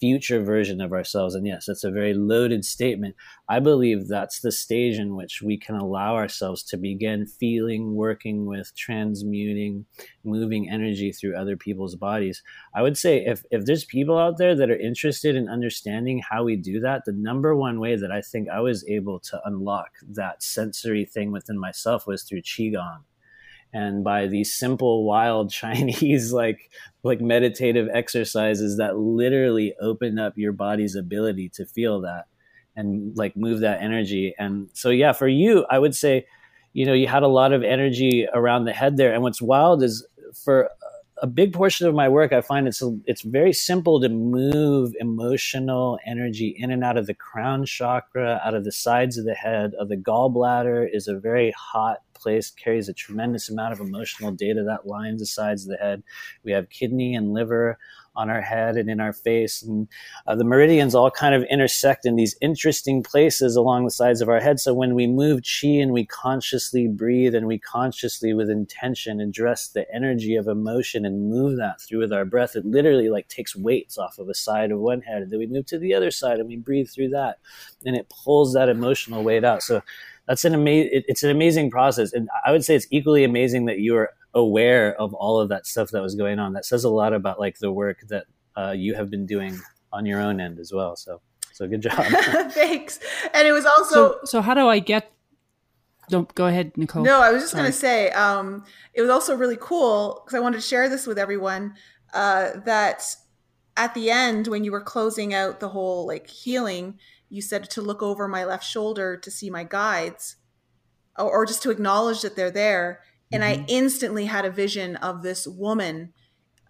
future version of ourselves. And yes, that's a very loaded statement. I believe that's the stage in which we can allow ourselves to begin feeling, working with, transmuting, moving energy through other people's bodies. I would say if, if there's people out there that are interested in understanding how we do that, the number one way that I think I was able to unlock that sensory thing within myself was through Qigong and by these simple wild chinese like like meditative exercises that literally open up your body's ability to feel that and like move that energy. And so yeah for you i would say you know you had a lot of energy around the head there. And what's wild is for a big portion of my work i find it's it's very simple to move emotional energy in and out of the crown chakra out of the sides of the head of the gallbladder is a very hot place carries a tremendous amount of emotional data that lines the sides of the head. We have kidney and liver on our head and in our face. And uh, the meridians all kind of intersect in these interesting places along the sides of our head. So when we move chi and we consciously breathe and we consciously, with intention, address the energy of emotion and move that through with our breath, it literally like takes weights off of a side of one head. And then we move to the other side and we breathe through that. And it pulls that emotional weight out. So that's an amazing it, it's an amazing process and i would say it's equally amazing that you are aware of all of that stuff that was going on. That says a lot about like the work that uh, you have been doing on your own end as well. So so good job. Thanks. And it was also so, so how do i get don't go ahead nicole. No i was just going to say um, it was also really cool because i wanted to share this with everyone uh, that at the end when you were closing out the whole like healing you said to look over my left shoulder to see my guides or, or just to acknowledge that they're there. And mm-hmm. I instantly had a vision of this woman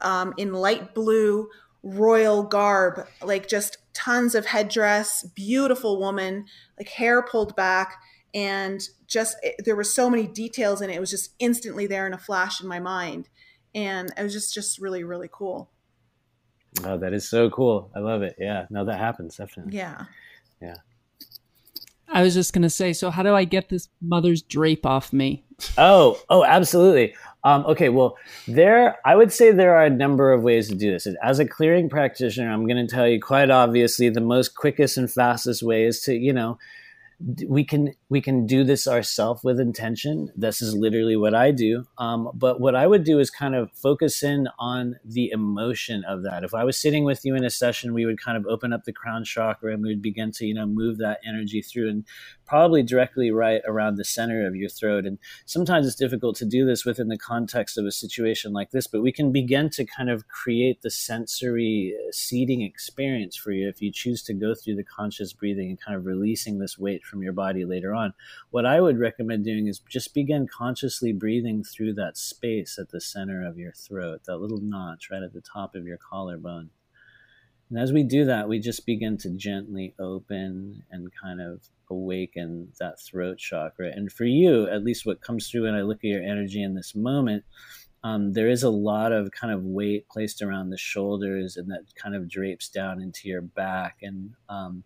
um, in light blue royal garb, like just tons of headdress, beautiful woman, like hair pulled back. And just it, there were so many details in it. It was just instantly there in a flash in my mind. And it was just, just really, really cool. Oh, that is so cool. I love it. Yeah. No, that happens. Definitely. Yeah. Yeah. I was just gonna say, so how do I get this mother's drape off me? Oh, oh, absolutely. Um, okay, well, there, I would say there are a number of ways to do this. As a clearing practitioner, I'm going to tell you quite obviously the most quickest and fastest way is to, you know, we can we can do this ourselves with intention. This is literally what i do. Um, but what i would do is kind of focus in on the emotion of that. If i was sitting with you in a session we would kind of open up the crown chakra and we would begin to you know move that energy through and probably directly right around the center of your throat. And sometimes it's difficult to do this within the context of a situation like this but we can begin to kind of create the sensory uh, seating experience for you if you choose to go through the conscious breathing and kind of releasing this weight from your body later on. What I would recommend doing is just begin consciously breathing through that space at the center of your throat, that little notch right at the top of your collarbone. And as we do that, we just begin to gently open and kind of awaken that throat chakra. And for you, at least what comes through when I look at your energy in this moment, um, there is a lot of kind of weight placed around the shoulders and that kind of drapes down into your back. And um,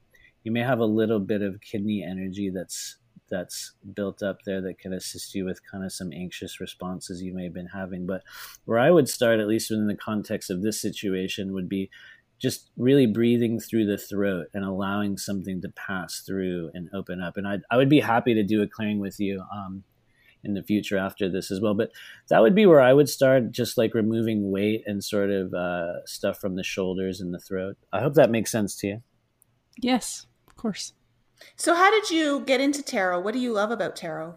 you may have a little bit of kidney energy that's that's built up there that can assist you with kind of some anxious responses you may have been having. But where I would start, at least within the context of this situation, would be just really breathing through the throat and allowing something to pass through and open up. And I, I would be happy to do a clearing with you um, in the future after this as well. But that would be where I would start, just like removing weight and sort of uh, stuff from the shoulders and the throat. I hope that makes sense to you. Yes course. So, how did you get into tarot? What do you love about tarot?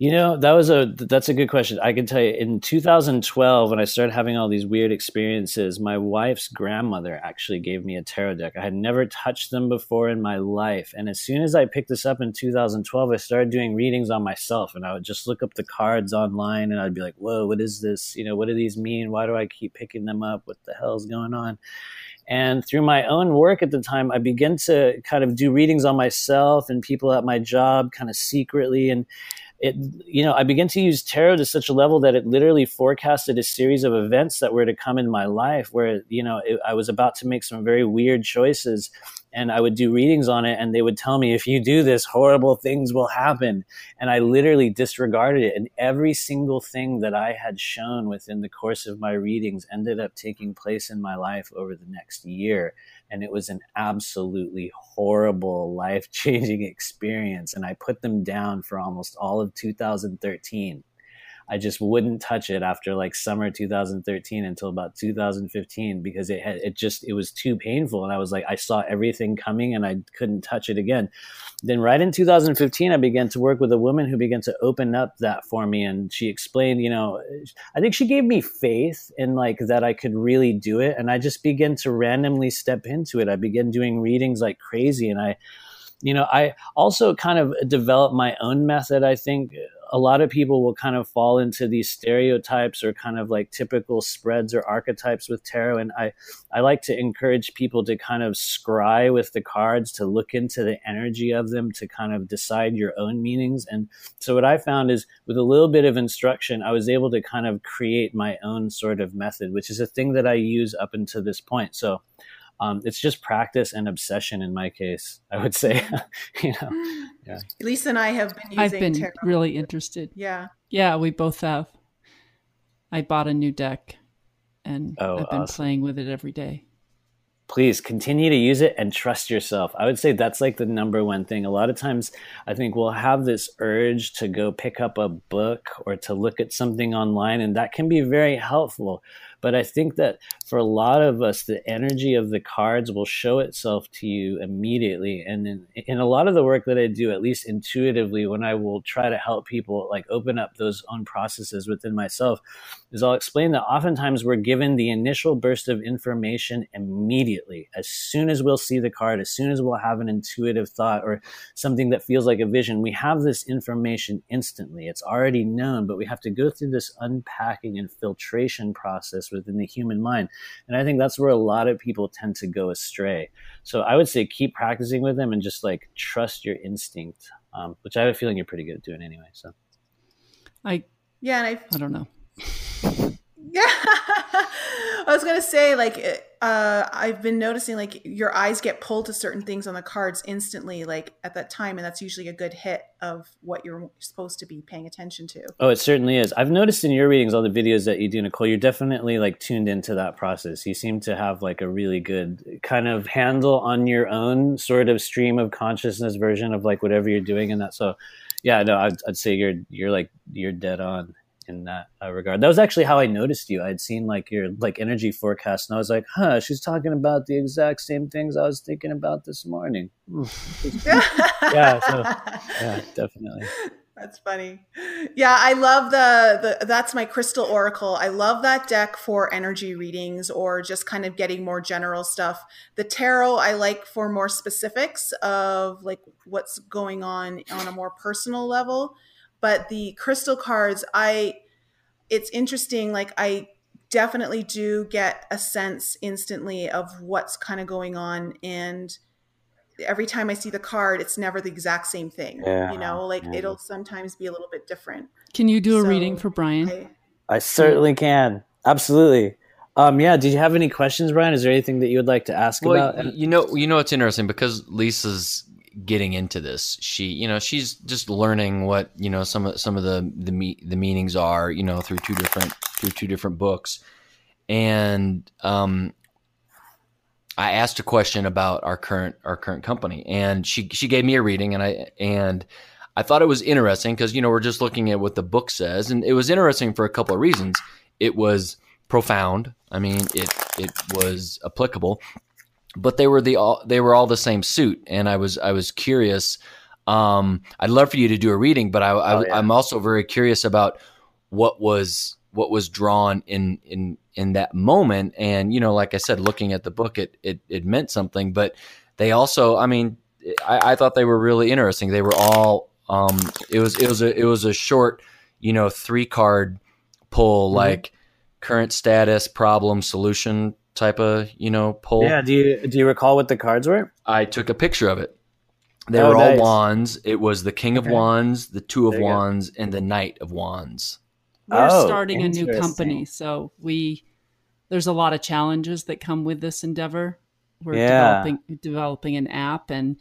You know, that was a that's a good question. I can tell you in 2012 when I started having all these weird experiences, my wife's grandmother actually gave me a tarot deck. I had never touched them before in my life, and as soon as I picked this up in 2012, I started doing readings on myself and I would just look up the cards online and I'd be like, "Whoa, what is this? You know, what do these mean? Why do I keep picking them up? What the hell's going on?" And through my own work at the time, I began to kind of do readings on myself and people at my job kind of secretly. And it, you know, I began to use tarot to such a level that it literally forecasted a series of events that were to come in my life where, you know, it, I was about to make some very weird choices and I would do readings on it and they would tell me if you do this horrible things will happen. And I literally disregarded it and every single thing that I had shown within the course of my readings ended up taking place in my life over the next year and it was an absolutely horrible life-changing experience and I put them down for almost all of 2013 I just wouldn't touch it after like summer 2013 until about 2015 because it had it just it was too painful and I was like I saw everything coming and I couldn't touch it again. Then right in 2015 I began to work with a woman who began to open up that for me and she explained, you know, I think she gave me faith in like that I could really do it and I just began to randomly step into it. I began doing readings like crazy and I you know, I also kind of developed my own method, I think, a lot of people will kind of fall into these stereotypes or kind of like typical spreads or archetypes with tarot. And I, I like to encourage people to kind of scry with the cards, to look into the energy of them, to kind of decide your own meanings. And so what I found is with a little bit of instruction, I was able to kind of create my own sort of method, which is a thing that I use up until this point. So um, it's just practice and obsession in my case. I would say, you know, yeah. Lisa and I have been. I've been tarot. really interested. Yeah, yeah, we both have. I bought a new deck, and oh, I've been awesome. playing with it every day. Please continue to use it and trust yourself. I would say that's like the number one thing. A lot of times, I think we'll have this urge to go pick up a book or to look at something online, and that can be very helpful but I think that for a lot of us, the energy of the cards will show itself to you immediately. And in, in a lot of the work that I do, at least intuitively, when I will try to help people like open up those own processes within myself, is I'll explain that oftentimes we're given the initial burst of information immediately. As soon as we'll see the card, as soon as we'll have an intuitive thought or something that feels like a vision, we have this information instantly. It's already known, but we have to go through this unpacking and filtration process within the human mind. And I think that's where a lot of people tend to go astray. So I would say keep practicing with them and just like trust your instinct, um, which I have a feeling you're pretty good at doing anyway. So I yeah, and I I don't know. Yeah. I was going to say, like, uh, I've been noticing, like, your eyes get pulled to certain things on the cards instantly, like, at that time. And that's usually a good hit of what you're supposed to be paying attention to. Oh, it certainly is. I've noticed in your readings, all the videos that you do, Nicole, you're definitely, like, tuned into that process. You seem to have, like, a really good kind of handle on your own sort of stream of consciousness version of, like, whatever you're doing in that. So, yeah, no, I'd, I'd say you're, you're, like, you're dead on in that uh, regard. That was actually how I noticed you. I'd seen like your like energy forecast, and I was like, "Huh, she's talking about the exact same things I was thinking about this morning." yeah, so, yeah, definitely. That's funny. Yeah, I love the the that's my crystal oracle. I love that deck for energy readings or just kind of getting more general stuff. The tarot I like for more specifics of like what's going on on a more personal level but the crystal cards i it's interesting like i definitely do get a sense instantly of what's kind of going on and every time i see the card it's never the exact same thing yeah, you know like yeah. it'll sometimes be a little bit different can you do a So, reading for brian I, I certainly can. Absolutely. Um, yeah. Did you have any questions, Brian? Is there anything that you would like to ask Well, about? you know, you know, it's interesting because Lisa's getting into this. She, you know, she's just learning what you know some of some of the the me, the meanings are, you know, through two different through two different books, and um, I asked a question about our current our current company, and she she gave me a reading, and I and I thought it was interesting because you know we're just looking at what the book says, and it was interesting for a couple of reasons. It was profound. I mean, it it was applicable, but they were the all they were all the same suit, and I was I was curious. Um, I'd love for you to do a reading, but I, I Oh, yeah. I'm also very curious about what was what was drawn in in in that moment, and you know, like I said, looking at the book, it it it meant something, but they also, I mean, I, I thought they were really interesting. They were all um, it was it was a it was a short, you know, three card pull Mhm. like current status, problem, solution type of you know pull. yeah. Do you do you recall what the cards were? I took a picture of it. They Oh, were all nice. wands. It was the King of Okay. Wands, the Two of There you go. Wands, and the Knight of Wands. we're Oh, starting a new company so we there's a lot of challenges that come with this endeavor we're Yeah. developing developing an app and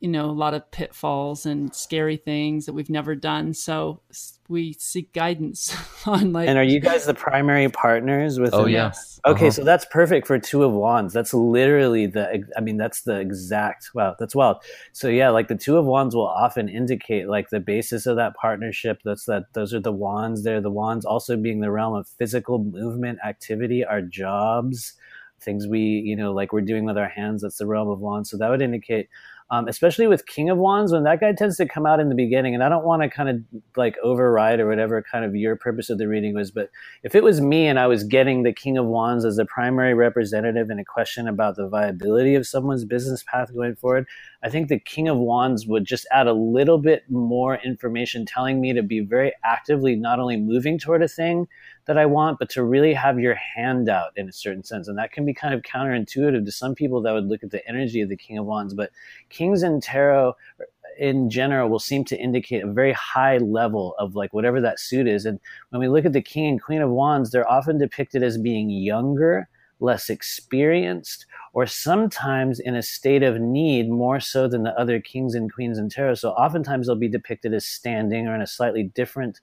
you know a lot of pitfalls and scary things that we've never done so s- we seek guidance on like And are you guys the primary partners with? Oh, them? yeah. yes Okay, Uh-huh. so that's perfect for two of wands. That's literally the. I mean, that's the exact. Wow, that's wild. So yeah, like the two of wands will often indicate like the basis of that partnership. That's that. Those are the wands. They're the wands also being the realm of physical movement, activity, our jobs, things we you know like we're doing with our hands. That's the realm of wands. So that would indicate. Um, especially with King of Wands, when that guy tends to come out in the beginning, and I don't want to kind of like override or whatever kind of your purpose of the reading was, but if it was me and I was getting the King of Wands as the primary representative in a question about the viability of someone's business path going forward, I think the King of Wands would just add a little bit more information telling me to be very actively not only moving toward a thing that I want, but to really have your hand out in a certain sense. And that can be kind of counterintuitive to some people that would look at the energy of the King of Wands. But Kings in Tarot er, in general will seem to indicate a very high level of like whatever that suit is. And when we look at the King and Queen of Wands, they're often depicted as being younger, less experienced, or sometimes in a state of need more so than the other kings and queens in tarot. So oftentimes they'll be depicted as standing or in a slightly different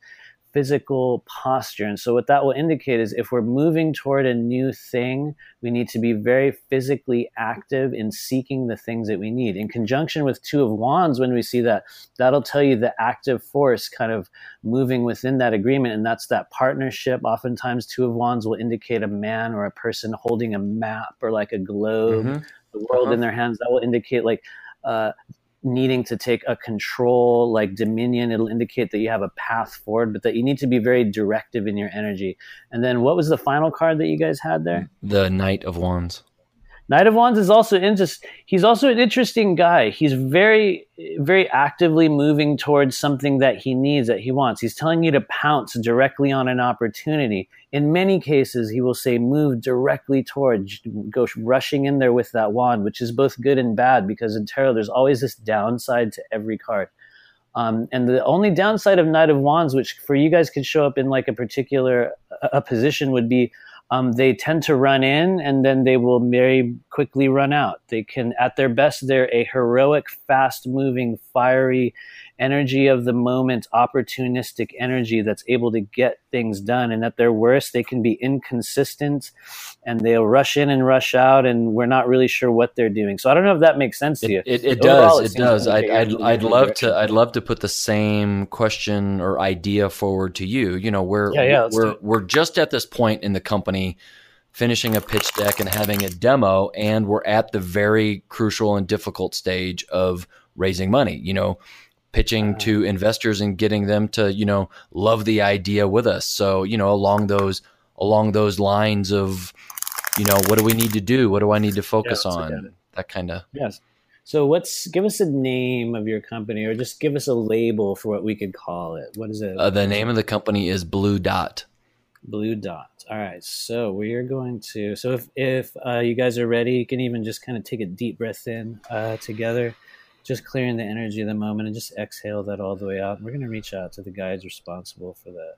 physical posture. And so what that will indicate is if we're moving toward a new thing, we need to be very physically active in seeking the things that we need. In conjunction with two of wands, when we see that, that'll tell you the active force kind of moving within that agreement. And that's that partnership. Oftentimes two of wands will indicate a man or a person holding a map or like a globe, Mhm. the world Uh-huh. in their hands. That will indicate like, uh, needing to take a control like dominion it'll indicate that you have a path forward but that you need to be very directive in your energy and then what was the final card that you guys had there The Knight of Wands. Knight of Wands is also. He's also an interesting guy. He's very, very actively moving towards something that he needs, that he wants. He's telling you to pounce directly on an opportunity. In many cases, he will say, "Move directly towards, go rushing in there with that wand," which is both good and bad because in tarot, there's always this downside to every card. Um, and the only downside of Knight of Wands, which for you guys could show up in like a particular a position, would be um, they tend to run in and then they will very quickly run out. They can, at their best, they're a heroic, fast moving, fiery energy of the moment, opportunistic energy that's able to get things done. And at their worst, they can be inconsistent and they'll rush in and rush out, and we're not really sure what they're doing. So I don't know if that makes sense to you. It, it, it Overall, does. it does. I'd, I'd, I'd love direction. to. I'd love to put the same question or idea forward to you. You know, we're Yeah, yeah, we're we're just at this point in the company, finishing a pitch deck and having a demo, and we're at the very crucial and difficult stage of raising money. You know, pitching Uh. to investors and getting them to you know love the idea with us. So you know, along those along those lines of you know, what do we need to do? What do I need to focus let's look at it. on? That kind of. Yes. So what's give us a name of your company, or just give us a label for what we could call it. What is it? Uh, the name of the company is Blue Dot. Blue Dot. All right. So we are going to. So if if uh, you guys are ready, you can even just kind of take a deep breath in uh, together, just clearing the energy of the moment, and just exhale that all the way out. We're going to reach out to the guides responsible for the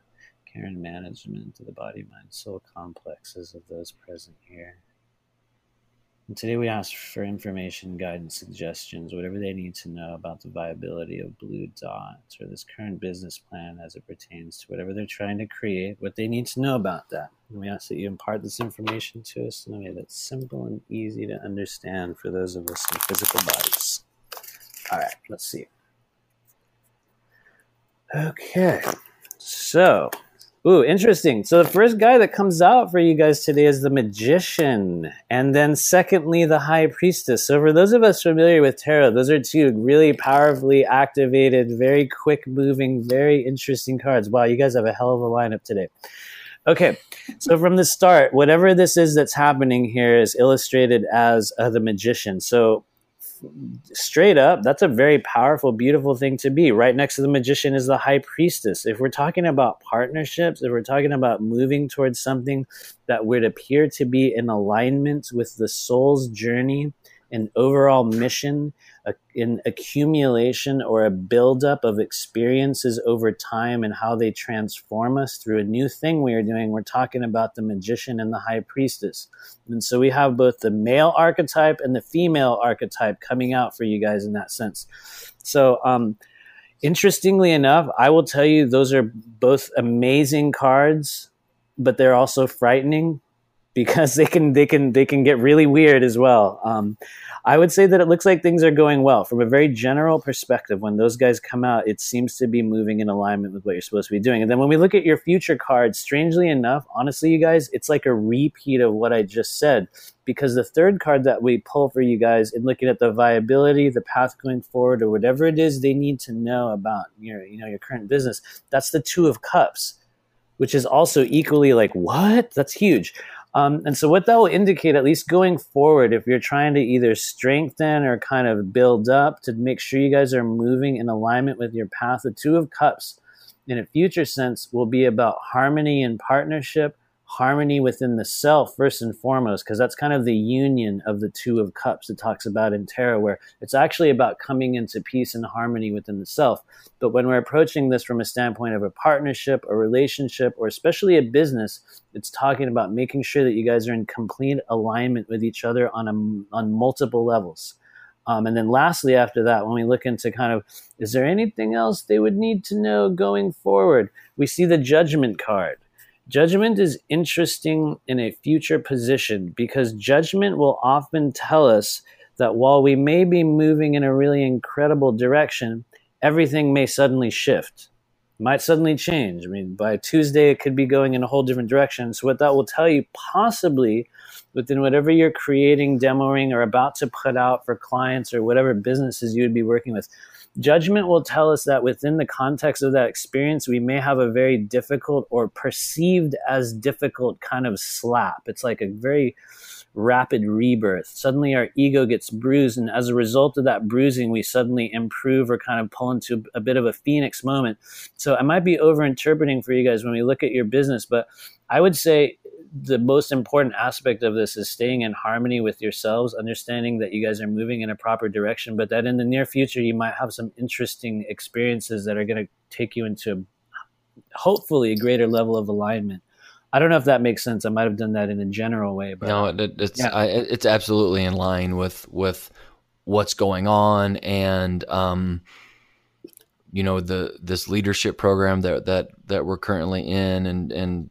care and management of the body, mind, soul complexes of those present here. And today we ask for information, guidance, suggestions, whatever they need to know about the viability of Blue Dot or this current business plan as it pertains to whatever they're trying to create, what they need to know about that. And we ask that you impart this information to us in a way that's simple and easy to understand for those of us in physical bodies. All right, let's see. Okay, so Ooh, interesting. So the first guy that comes out for you guys today is the magician, and then secondly the high priestess. So for those of us familiar with tarot, those are two really powerfully activated, very quick moving, very interesting cards. Wow, you guys have a hell of a lineup today. Okay, so from the start, whatever this is that's happening here is illustrated as uh, the magician. So straight up, that's a very powerful, beautiful thing to be. Right next to the magician is the high priestess. If we're talking about partnerships, if we're talking about moving towards something that would appear to be in alignment with the soul's journey an overall mission, a, an accumulation or a buildup of experiences over time and how they transform us through a new thing we are doing. We're talking about the magician and the high priestess. And so we have both the male archetype and the female archetype coming out for you guys in that sense. So, um, interestingly enough, I will tell you those are both amazing cards, but they're also frightening because they can they can they can get really weird as well. Um, I would say that it looks like things are going well from a very general perspective. When those guys come out, it seems to be moving in alignment with what you're supposed to be doing. And then when we look at your future cards, strangely enough, honestly, you guys, it's like a repeat of what I just said. Because the third card that we pull for you guys in looking at the viability, the path going forward, or whatever it is they need to know about your, you know, your current business, that's the two of cups, which is also equally like, what? That's huge. Um, and so, what that will indicate, at least going forward, if you're trying to either strengthen or kind of build up to make sure you guys are moving in alignment with your path, the Two of Cups in a future sense will be about harmony and partnership, harmony within the self first and foremost because that's kind of the union of the two of cups it talks about in tarot where it's actually about coming into peace and harmony within the self but when we're approaching this from a standpoint of a partnership a relationship or especially a business it's talking about making sure that you guys are in complete alignment with each other on a, on multiple levels um, and then lastly, after that, when we look into kind of, is there anything else they would need to know going forward? We see the judgment card. Judgment is interesting in a future position because judgment will often tell us that while we may be moving in a really incredible direction, everything may suddenly shift, might suddenly change. I mean, by Tuesday, it could be going in a whole different direction. So, what that will tell you, possibly within whatever you're creating, demoing, or about to put out for clients or whatever businesses you would be working with, Judgment will tell us that within the context of that experience, we may have a very difficult or perceived as difficult kind of slap. It's like a very rapid rebirth. Suddenly our ego gets bruised, and as a result of that bruising, we suddenly improve or kind of pull into a bit of a phoenix moment. So I might be over interpreting for you guys when we look at your business, but I would say the most important aspect of this is staying in harmony with yourselves, understanding that you guys are moving in a proper direction, but that in the near future you might have some interesting experiences that are going to take you into hopefully a greater level of alignment. I don't know if that makes sense. I might have done that in a general way, but no, it, it's yeah. I, it's absolutely in line with with what's going on and um, you know the this leadership program that that that we're currently in and and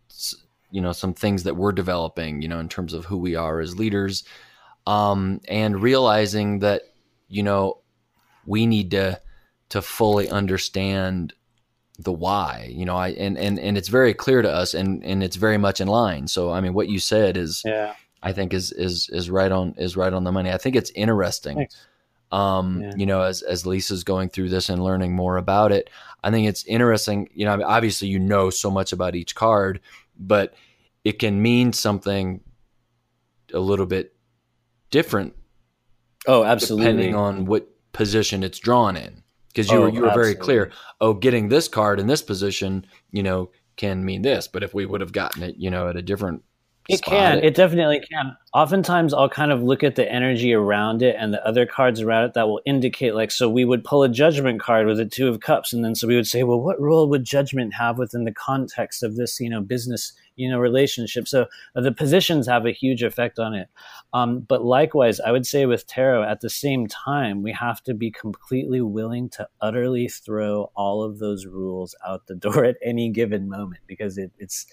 you know some things that we're developing you know in terms of who we are as leaders um, and realizing that you know we need to to fully understand the why you know i and and and it's very clear to us and and it's very much in line so i mean what you said is yeah i think is is is right on is right on the money i think it's interesting Thanks. um yeah. you know as as lisa's going through this and learning more about it i think it's interesting you know obviously you know so much about each card but it can mean something a little bit different. Oh, absolutely. Depending on what position it's drawn in. Because you, oh, were, you were very clear. Oh, getting this card in this position, you know, can mean this. But if we would have gotten it, you know, at a different it can. It. it. definitely can. Oftentimes, I'll kind of look at the energy around it and the other cards around it that will indicate, like, so we would pull a judgment card with a two of cups, and then so we would say, well, what role would judgment have within the context of this, you know, business, you know, relationship? So uh, the positions have a huge effect on it. Um, but likewise, I would say with tarot, at the same time, we have to be completely willing to utterly throw all of those rules out the door at any given moment because it, it's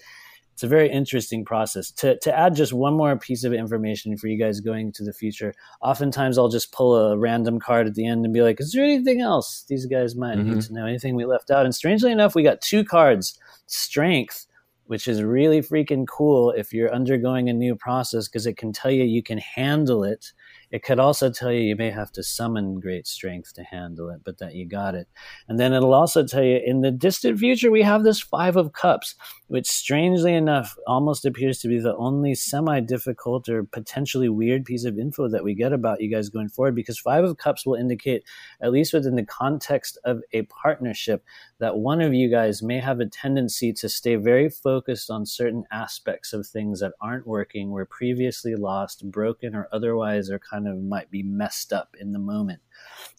it's a very interesting process. To, to add just one more piece of information for you guys going to the future, oftentimes I'll just pull a random card at the end and be like, is there anything else these guys might mm-hmm. need to know? Anything we left out? And strangely enough, we got two cards Strength, which is really freaking cool if you're undergoing a new process because it can tell you you can handle it it could also tell you you may have to summon great strength to handle it, but that you got it. And then it'll also tell you in the distant future, we have this Five of Cups, which strangely enough almost appears to be the only semi difficult or potentially weird piece of info that we get about you guys going forward, because Five of Cups will indicate, at least within the context of a partnership, that one of you guys may have a tendency to stay very focused on certain aspects of things that aren't working, were previously lost, broken, or otherwise are kind kind of might be messed up in the moment.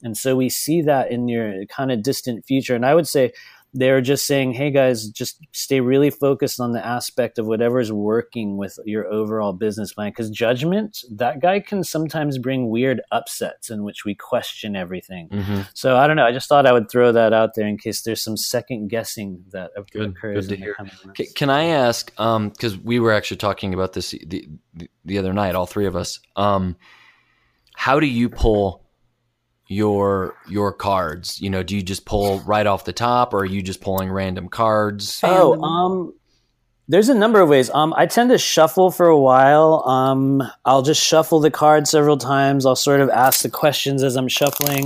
And so we see that in your kind of distant future. And I would say they're just saying, hey guys, just stay really focused on the aspect of whatever is working with your overall business plan. Because judgment, that guy can sometimes bring weird upsets in which we question everything. Mm-hmm. So I don't know. I just thought I would throw that out there in case there's some second guessing that good, occurs. Good to hear. Can I ask? Because um, we were actually talking about this the, the, the other night, all three of us. Um, how do you pull? your your cards? You know, do you just pull right off the top, or are you just pulling random cards? Oh, um, there's a number of ways. Um, I tend to shuffle for a while. Um, I'll just shuffle the cards several times. I'll sort of ask the questions as I'm shuffling,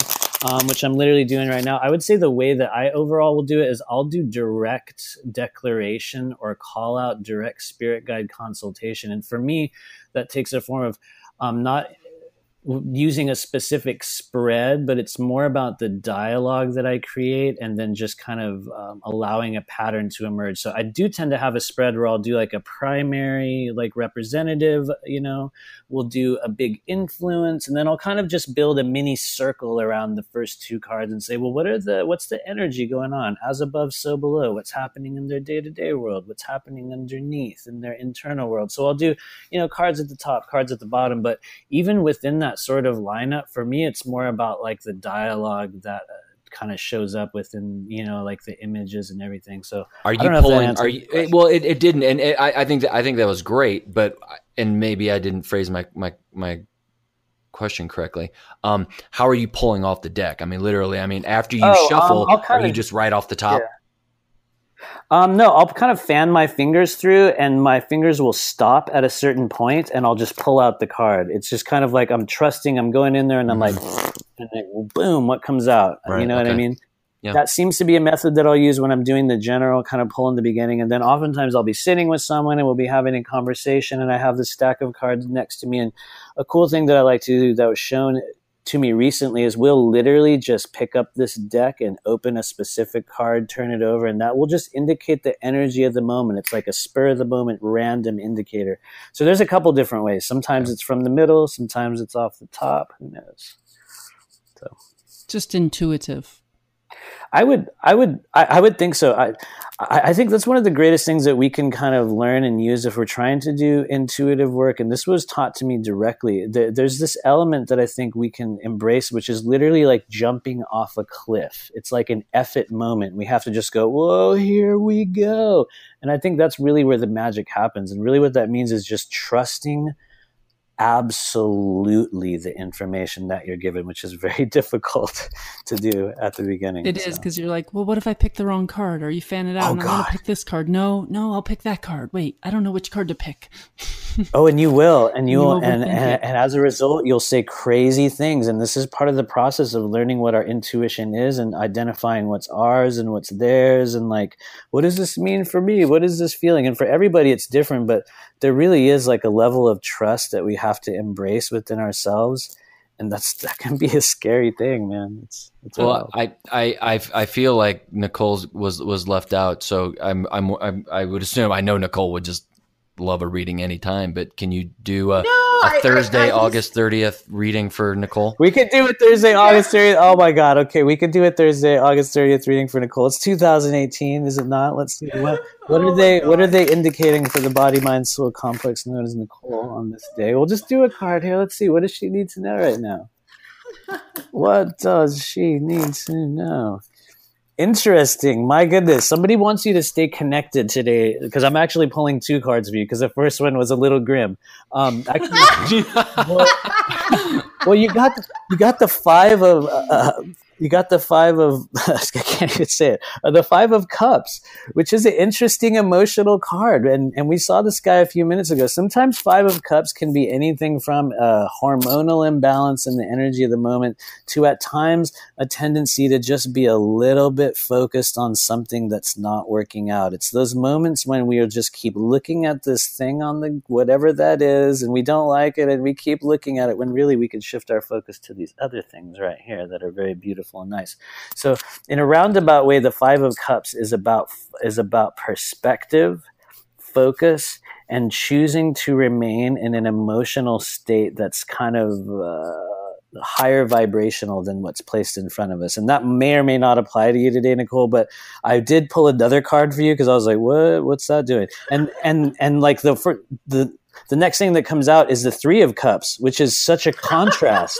um, which I'm literally doing right now. I would say the way that I overall will do it is I'll do direct declaration or call out direct spirit guide consultation, and for me, that takes a form of um, not using a specific spread, but it's more about the dialogue that I create and then just kind of um, allowing a pattern to emerge. So I do tend to have a spread where I'll do like a primary, like representative, you know, we'll do a big influence, and then I'll kind of just build a mini circle around the first two cards and say, well, what are the, what's the energy going on? As above, so below. What's happening in their day to day world? What's happening underneath in their internal world? So I'll do, you know, cards at the top, cards at the bottom, but even within that that sort of lineup for me it's more about like the dialogue that uh, kind of shows up within you know like the images and everything so are you pulling are you well it, it didn't and it, I, I think that i think that was great but and maybe i didn't phrase my my my question correctly um how are you pulling off the deck i mean literally i mean after you oh, um, shuffle um, are you just right off the top yeah. Um, no, I'll kind of fan my fingers through, and my fingers will stop at a certain point, and I'll just pull out the card. It's just kind of like I'm trusting. I'm going in there, and I'm like, and then, boom, what comes out? Right, you know okay. what I mean? Yeah. That seems to be a method that I'll use when I'm doing the general kind of pull in the beginning, and then oftentimes I'll be sitting with someone and we'll be having a conversation, and I have the stack of cards next to me. And a cool thing that I like to do that was shown to me recently is we'll literally just pick up this deck and open a specific card, turn it over, and that will just indicate the energy of the moment. It's like a spur of the moment random indicator. So there's a couple different ways. Sometimes it's from the middle, sometimes it's off the top. Who knows? So just intuitive. I would, I would, I, I, would think so. I, I think that's one of the greatest things that we can kind of learn and use if we're trying to do intuitive work. And this was taught to me directly. There's this element that I think we can embrace, which is literally like jumping off a cliff. It's like an effort moment. We have to just go, whoa, here we go. And I think that's really where the magic happens. And really, what that means is just trusting absolutely the information that you're given, which is very difficult to do at the beginning. It so. is because you're like, well, what if I pick the wrong card? Or you fan it out oh, and God. I'm going to pick this card. No, no, I'll pick that card. Wait, I don't know which card to pick. oh, and you will, and you will, and, and, and as a result, you'll say crazy things. And this is part of the process of learning what our intuition is and identifying what's ours and what's theirs, and like, what does this mean for me? What is this feeling? And for everybody, it's different, but there really is like a level of trust that we have to embrace within ourselves and that's that can be a scary thing man it's, it's well I, I i i feel like nicole was was left out so i'm i'm, I'm i would assume i know nicole would just love a reading anytime, but can you do a, no, a I, Thursday, I, I, August 30th reading for Nicole? We could do a Thursday. August 30th. Oh my God. Okay. We could do a Thursday, August 30th reading for Nicole. It's 2018, is it not? Let's see. What, what oh are they, what are they indicating for the body, mind, soul complex known as Nicole on this day? We'll just do a card here. Let's see. What does she need to know right now? what does she need to know? Interesting. My goodness. Somebody wants you to stay connected today because I'm actually pulling two cards for you because the first one was a little grim. Um, actually, well, well, you got the, you got the five of uh, uh you got the five of I can't even say it uh, the five of cups which is an interesting emotional card. And and we saw this guy a few minutes ago. Sometimes five of cups can be anything from a hormonal imbalance in the energy of the moment to at times a tendency to just be a little bit focused on something that's not working out. It's those moments when we just keep looking at this thing on the whatever that is and we don't like it and we keep looking at it when really we could shift our focus to these other things right here that are very beautiful and nice. So in a roundabout way, the Five of Cups is about is about perspective, focus and choosing to remain in an emotional state that's kind of uh, higher vibrational than what's placed in front of us. And that may or may not apply to you today, Nicole. But I did pull another card for you because I was like, "What? What's that doing?" And and and like the the the next thing that comes out is the Three of Cups, which is such a contrast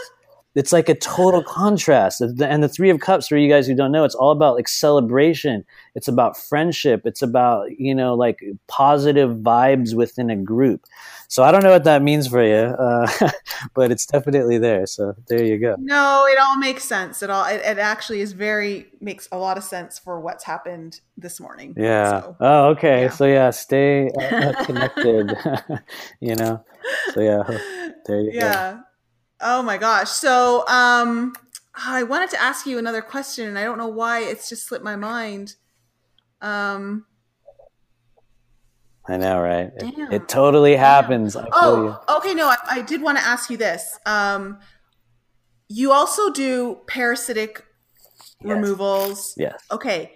it's like a total contrast. And the Three of Cups, for you guys who don't know, it's all about like celebration. It's about friendship. It's about, you know, like positive vibes within a group. So I don't know what that means for you, uh, but it's definitely there. So there you go. No, it all makes sense. It all, it, it actually is very, makes a lot of sense for what's happened this morning. Yeah. So, oh, okay. Yeah. So yeah, stay uh, connected, you know? So yeah, there you yeah. go. Oh my gosh. So, um, I wanted to ask you another question, and I don't know why it's just slipped my mind. Um, I know, right? It, it, totally happens. oh, okay. No, I, I did want to ask you this. Um, you also do parasitic yes. removals. Yes. Okay.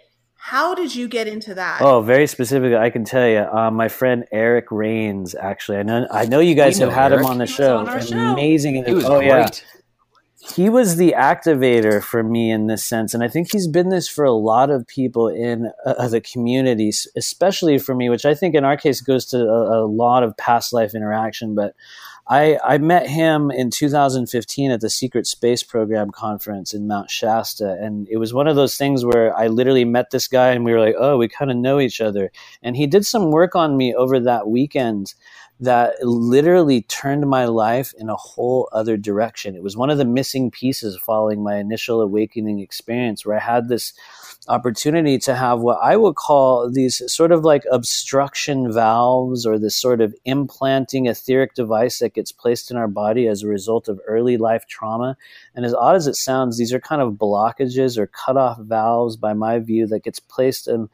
How did you get into that? Oh, very specifically, I can tell you. Um, my friend Eric Rains, actually, I know, I know you guys have had Eric. him on the he show. On Amazing. He was oh, great. Yeah. He was the activator for me in this sense, and I think he's been this for a lot of people in uh, the community, especially for me, which I think in our case goes to a, a lot of past life interaction. But I, I met him in 2015 at the Secret Space Program conference in Mount Shasta. And it was one of those things where I literally met this guy and we were like, oh, we kind of know each other. And he did some work on me over that weekend that literally turned my life in a whole other direction. It was one of the missing pieces following my initial awakening experience where I had this opportunity to have what I would call these sort of like obstruction valves or this sort of implanting etheric device that gets placed in our body as a result of early life trauma. And as odd as it sounds, these are kind of blockages or cut off valves, by my view, that gets placed in,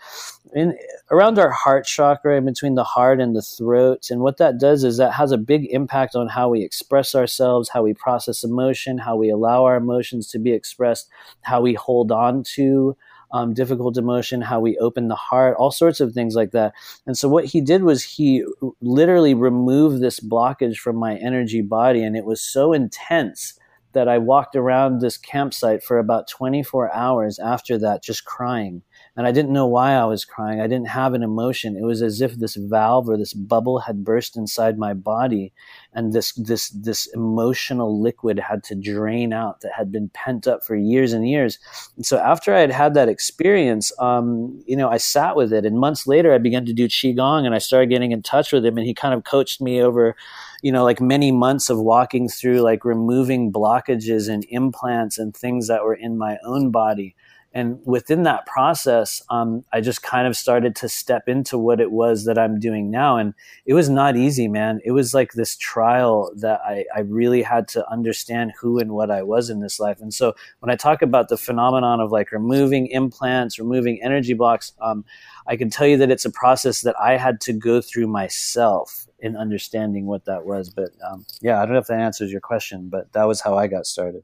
in around our heart chakra, in between the heart and the throat. And what that does is that has a big impact on how we express ourselves, how we process emotion, how we allow our emotions to be expressed, how we hold on to um, difficult emotion, how we open the heart, all sorts of things like that. And so what he did was he literally removed this blockage from my energy body, and it was so intense that I walked around this campsite for about 24 hours after that, just crying and I didn't know why I was crying. I didn't have an emotion. It was as if this valve or this bubble had burst inside my body, and this this this emotional liquid had to drain out that had been pent up for years and years. And so after I had had that experience, um, you know, I sat with it, and months later, I began to do qigong, and I started getting in touch with him, and he kind of coached me over you know like many months of walking through like removing blockages and implants and things that were in my own body and within that process, um, I just kind of started to step into what it was that I'm doing now. And it was not easy, man. It was like this trial that I, I really had to understand who and what I was in this life. And so when I talk about the phenomenon of like removing implants, removing energy blocks, um, I can tell you that it's a process that I had to go through myself in understanding what that was. But um, yeah, I don't know if that answers your question, but that was how I got started.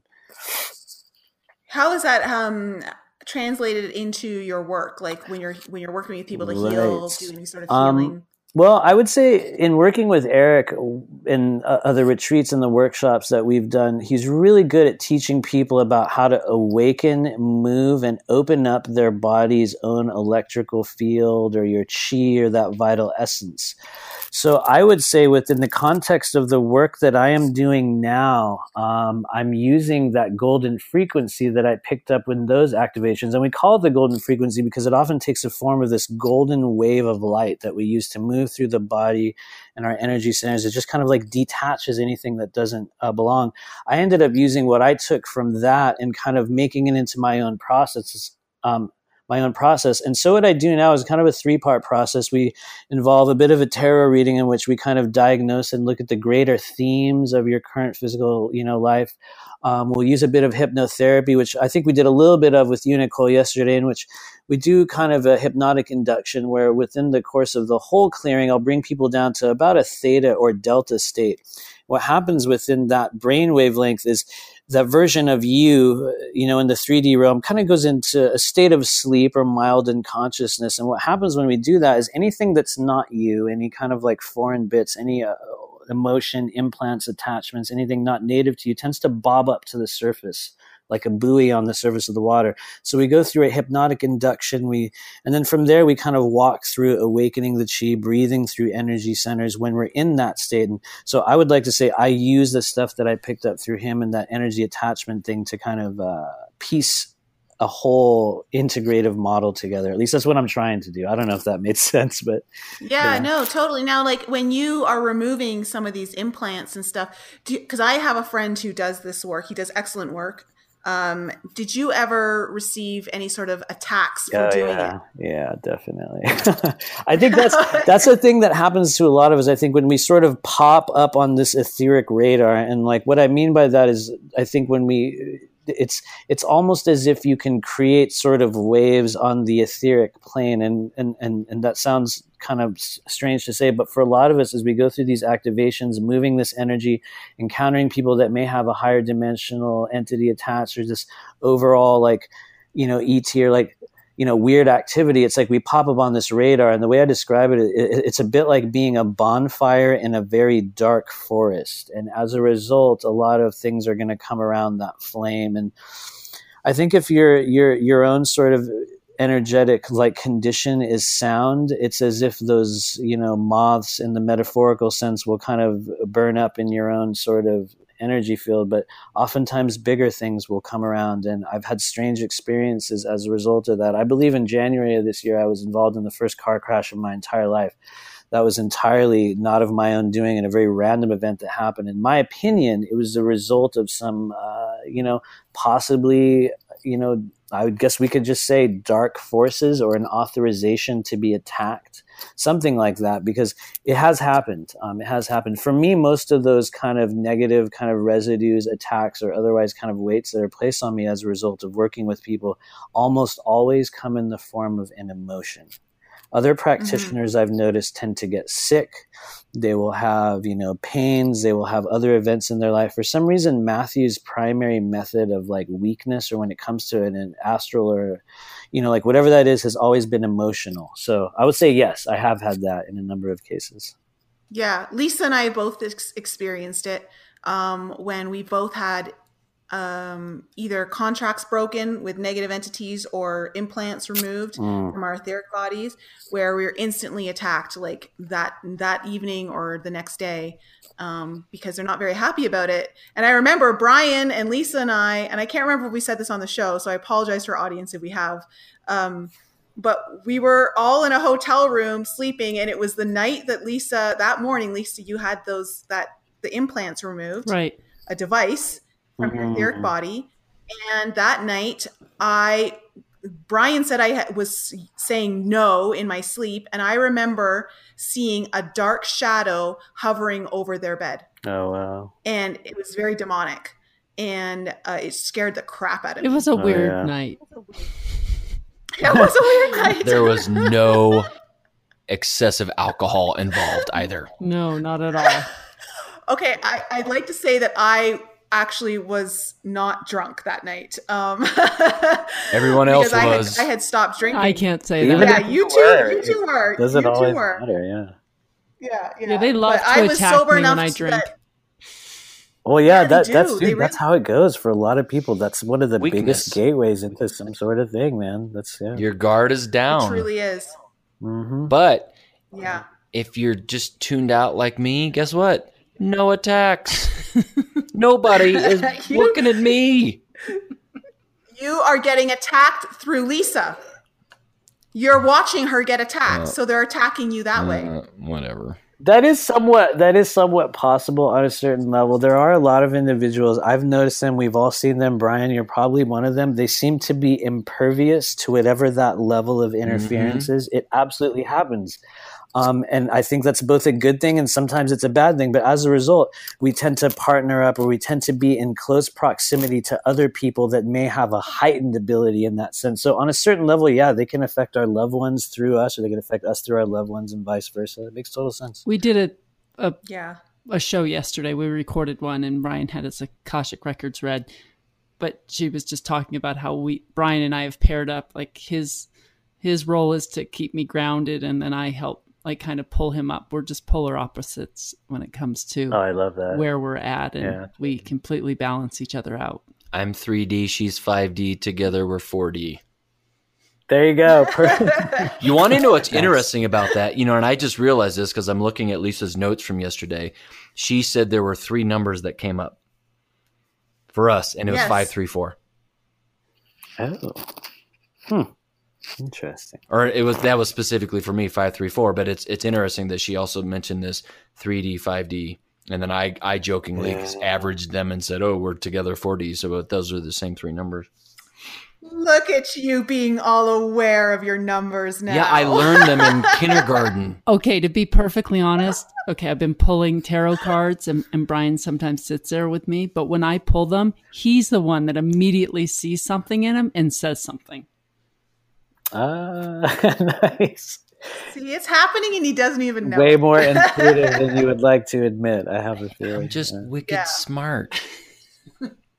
How is that? Um, translated into your work like when you're when you're working with people to right. heal doing any sort of um, healing um, well i would say in working with eric in uh, other retreats and the workshops that we've done he's really good at teaching people about how to awaken move and open up their body's own electrical field or your chi or that vital essence so I would say, within the context of the work that I am doing now, um, I'm using that golden frequency that I picked up in those activations. And we call it the golden frequency because it often takes the form of this golden wave of light that we use to move through the body and our energy centers. It just kind of like detaches anything that doesn't uh, belong. I ended up using what I took from that and kind of making it into my own processes. Um, my own process. And so what I do now is kind of a three part process. We involve a bit of a tarot reading in which we kind of diagnose and look at the greater themes of your current physical, you know, life. Um, we'll use a bit of hypnotherapy, which I think we did a little bit of with you, Nicole, yesterday, in which we do kind of a hypnotic induction where within the course of the whole clearing, I'll bring people down to about a theta or delta state. What happens within that brain wavelength is that version of you, you know, in the 3D realm kind of goes into a state of sleep or mild unconsciousness. And what happens when we do that is anything that's not you, any kind of like foreign bits, any uh, emotion, implants, attachments, anything not native to you tends to bob up to the surface like a buoy on the surface of the water. So we go through a hypnotic induction. We, and then from there, we kind of walk through awakening the chi, breathing through energy centers when we're in that state. And so I would like to say I use the stuff that I picked up through him and that energy attachment thing to kind of uh, piece a whole integrative model together. At least that's what I'm trying to do. I don't know if that made sense, but yeah, yeah. no, totally. Now, like when you are removing some of these implants and stuff, because I have a friend who does this work. He does excellent work. Um, did you ever receive any sort of attacks for oh, doing yeah. it? Yeah, definitely. I think that's that's a thing that happens to a lot of us. I think when we sort of pop up on this etheric radar, and like what I mean by that is, I think when we it's it's almost as if you can create sort of waves on the etheric plane and and and, and that sounds kind of strange to say but for a lot of us as we go through these activations moving this energy encountering people that may have a higher dimensional entity attached or this overall like you know et or like you know weird activity. It's like we pop up on this radar and the way i describe it, it, it's a bit like being a bonfire in a very dark forest. And as a result a lot of things are going to come around that flame. And i think if your your your own sort of energetic like condition is sound it's as if those you know moths in the metaphorical sense will kind of burn up in your own sort of energy field, but oftentimes bigger things will come around. And I've had strange experiences as a result of that. I believe in January of this year, I was involved in the first car crash of my entire life. That was entirely not of my own doing and a very random event that happened. In my opinion, it was the result of some, uh, you know, possibly, you know, I would guess we could just say dark forces or an authorization to be attacked something like that, because it has happened. Um, it has happened. For me, most of those kind of negative kind of residues, attacks, or otherwise kind of weights that are placed on me as a result of working with people almost always come in the form of an emotion. Other mm-hmm. practitioners mm-hmm. I've noticed tend to get sick. They will have, you know, pains. They will have other events in their life. For some reason, Matthew's primary method of like weakness, or when it comes to an, an astral or you know, like whatever that is has always been emotional. So I would say yes, I have had that in a number of cases. Yeah, Lisa and I both ex- experienced it um, when we both had um, either contracts broken with negative entities or implants removed mm. from our etheric bodies, where we were instantly attacked, like that that evening or the next day, um, because they're not very happy about it. And I remember Brian and Lisa and I, and I can't remember if we said this on the show, so I apologize to our audience if we have. Um, but we were all in a hotel room sleeping, and it was the night that Lisa that morning, Lisa, you had those that the implants removed, right? A device from your etheric mm-hmm. body. And that night, I Brian said I was saying no in my sleep, and I remember seeing a dark shadow hovering over their bed. Oh wow! And it was very demonic, and uh, it scared the crap out of me. It was a oh, weird yeah. night. It was a weird night. there was no excessive alcohol involved either. No, not at all. okay, I, I'd like to say that I actually was not drunk that night. Um, Everyone else I was. Had, I had stopped drinking. I can't say that. Yeah, you two, were. you two were. Doesn't you always were. matter. Yeah. Yeah, yeah. yeah they love but to attack me when I drink. That, well, yeah, yeah that, that's dude, that's how it goes for a lot of people. That's one of the Weakness. biggest gateways into some sort of thing, man. That's yeah. Your guard is down. It truly is. Mm-hmm. But yeah, if you're just tuned out like me, guess what? No attacks. Nobody is you, looking at me. You are getting attacked through Lisa. You're watching her get attacked, uh, so they're attacking you that uh, way. Whatever. That is somewhat that is somewhat possible on a certain level. There are a lot of individuals I've noticed them. We've all seen them. Brian, you're probably one of them. They seem to be impervious to whatever that level of interference mm-hmm. is. It absolutely happens. Um, and I think that's both a good thing and sometimes it's a bad thing. But as a result, we tend to partner up or we tend to be in close proximity to other people that may have a heightened ability in that sense. So, on a certain level, yeah, they can affect our loved ones through us or they can affect us through our loved ones and vice versa. It makes total sense. We did a, a Yeah. a show yesterday. We recorded one, and Brian had his Akashic records read. But she was just talking about how we Brian and I have paired up. Like his his role is to keep me grounded, and then I help like kind of pull him up. We're just polar opposites when it comes to Oh, I love that. where we're at, and Yeah. we completely balance each other out. I'm 3D, she's 5D. Together we're 4D. There you go. You want to know what's interesting about that? You know, and I just realized this because I'm looking at Lisa's notes from yesterday. She said there were three numbers that came up for us, and it was Yes. 534. oh. Hmm. Interesting. Or it was that was specifically for me 534, but it's it's interesting that she also mentioned this 3D, 5D, and then I I jokingly averaged them and said, "Oh, we're together 4D." So those are the same three numbers. Look at you being all aware of your numbers now. Yeah, I learned them in kindergarten. Okay, to be perfectly honest, okay, I've been pulling tarot cards and, and Brian sometimes sits there with me, but when I pull them, he's the one that immediately sees something in him and says something. Ah, nice. See, it's happening and he doesn't even know. Way it. more intuitive than you would like to admit. I have a feeling. I'm just Yeah. wicked Yeah. smart.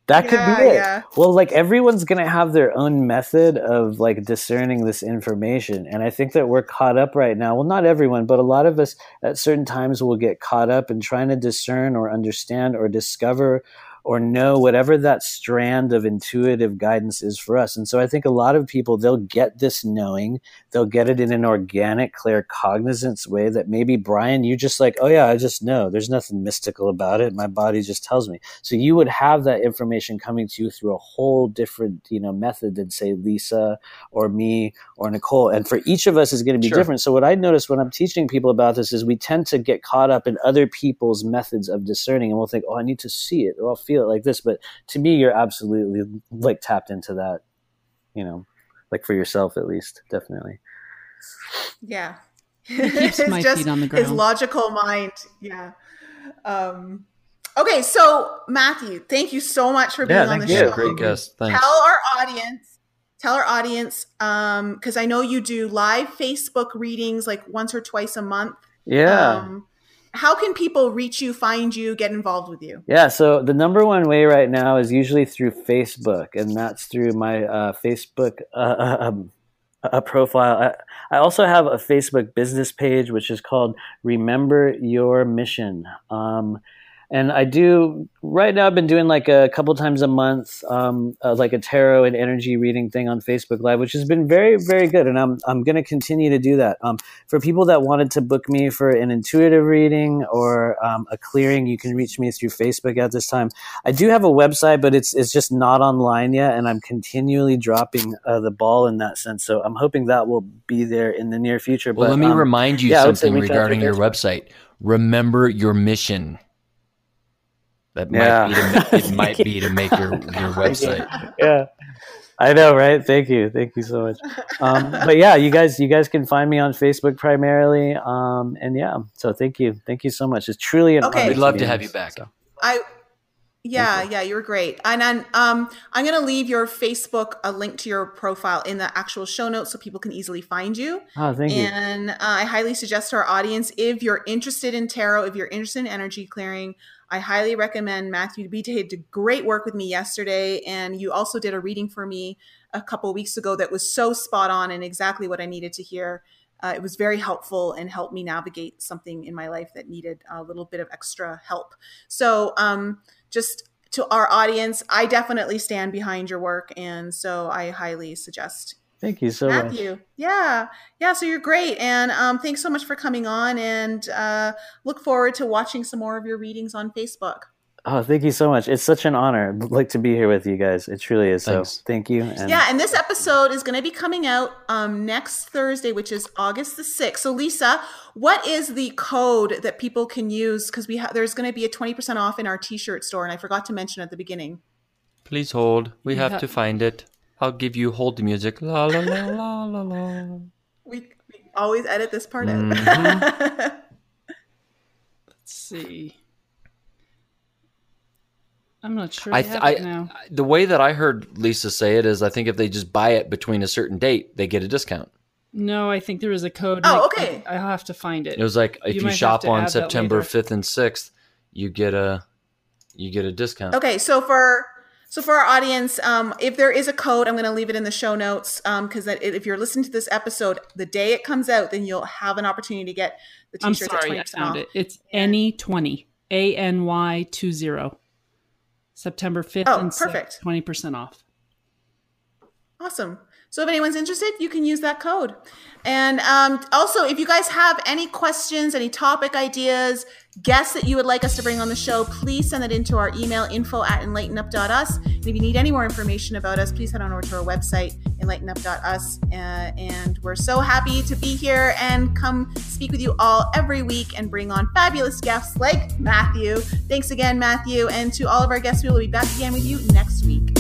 That could Yeah, be it. yeah. Well, like everyone's going to have their own method of like discerning this information. And I think that we're caught up right now. Well, not everyone, but a lot of us at certain times will get caught up in trying to discern or understand or discover or know whatever that strand of intuitive guidance is for us. And so I think a lot of people, they'll get this knowing, they'll get it in an organic, clear cognizance way that maybe Brian, you just like, oh yeah, I just know. There's nothing mystical about it. My body just tells me. So you would have that information coming to you through a whole different, you know, method than say Lisa or me or Nicole. And for each of us is going to be Sure. different. So what I notice when I'm teaching people about this is we tend to get caught up in other people's methods of discerning and we'll think, oh, I need to see it or I'll feel it like this. But to me, you're absolutely like tapped into that, you know, like for yourself at least, definitely. Yeah. keeps my just feet on the ground. His logical mind. Yeah. Um, okay, so Matthew, thank you so much for being Yeah, on the you. show. Great guest. Thanks. Tell our audience, tell our audience, um, because I know you do live Facebook readings like once or twice a month. Yeah. Um, how can people reach you, find you, get involved with you? Yeah, so the number one way right now is usually through Facebook, and that's through my uh, Facebook uh, um, uh, profile. I, I also have a Facebook business page, which is called Remember Your Mission. Um, and I do right now. I've been doing like a couple times a month, um, uh, like a tarot and energy reading thing on Facebook Live, which has been very, very good. And I'm I'm going to continue to do that. Um, for people that wanted to book me for an intuitive reading or um, a clearing, you can reach me through Facebook at this time. I do have a website, but it's it's just not online yet, and I'm continually dropping uh, the ball in that sense. So I'm hoping that will be there in the near future. Well, but, let me um, remind you yeah, I would say something regarding your website. Remember your mission. That Yeah. might be to, it might be to make your, your website. yeah. I know, right? Thank you, thank you so much. Um, but yeah, you guys, you guys can find me on Facebook primarily, um, and yeah. So thank you, thank you so much. It's truly an Okay. honor We'd love be to have you back. so. I yeah, yeah, you were great. And then um, I'm going to leave your Facebook a link to your profile in the actual show notes so people can easily find you. Oh, thank you. And uh, I highly suggest to our audience if you're interested in tarot, if you're interested in energy clearing, I highly recommend Matthew B. did great work with me yesterday. And you also did a reading for me a couple weeks ago that was so spot on and exactly what I needed to hear. Uh, it was very helpful and helped me navigate something in my life that needed a little bit of extra help. So, um, just to our audience, I definitely stand behind your work. And so I highly suggest Thank you so much. Matthew. Yeah. Yeah. So you're great. And um, thanks so much for coming on and uh, look forward to watching some more of your readings on Facebook. Oh, thank you so much. It's such an honor, like to be here with you guys. It truly is. Thanks. So thank you. And yeah. And this episode is going to be coming out um, next Thursday, which is August the 6th. So, Lisa, what is the code that people can use? Because we ha- there's going to be a 20% off in our t shirt store. And I forgot to mention at the beginning. Please hold. We have Yeah. to find it. I'll give you hold the music. La la la la la la. We, we, always edit this part Mhm. out. Let's see. I'm not sure. I, I, th- have I, it now. the way that I heard Lisa say it is, I think if they just buy it between a certain date, they get a discount. No, I think there is a code. Oh, like- okay. I'll have to find it. It was like if You you, shop on September fifth and sixth, you get a you get a discount. Okay, so for so for our audience, um, if there is a code, I'm going to leave it in the show notes because that if you're listening to this episode the day it comes out, then you'll have an opportunity to get the I'm t-shirts sorry, I at 20% found off. it. It's any twenty A N Y two zero. September fifth Oh, and perfect. twenty percent off. Awesome. So if anyone's interested, you can use that code. And um, also, if you guys have any questions, any topic ideas, guests that you would like us to bring on the show, please send it into our email info at enlightenup.us. And if you need any more information about us, please head on over to our website, enlightenup.us. Uh, and we're so happy to be here and come speak with you all every week and bring on fabulous guests like Matthew. Thanks again, Matthew. And to all of our guests, we will be back again with you next week.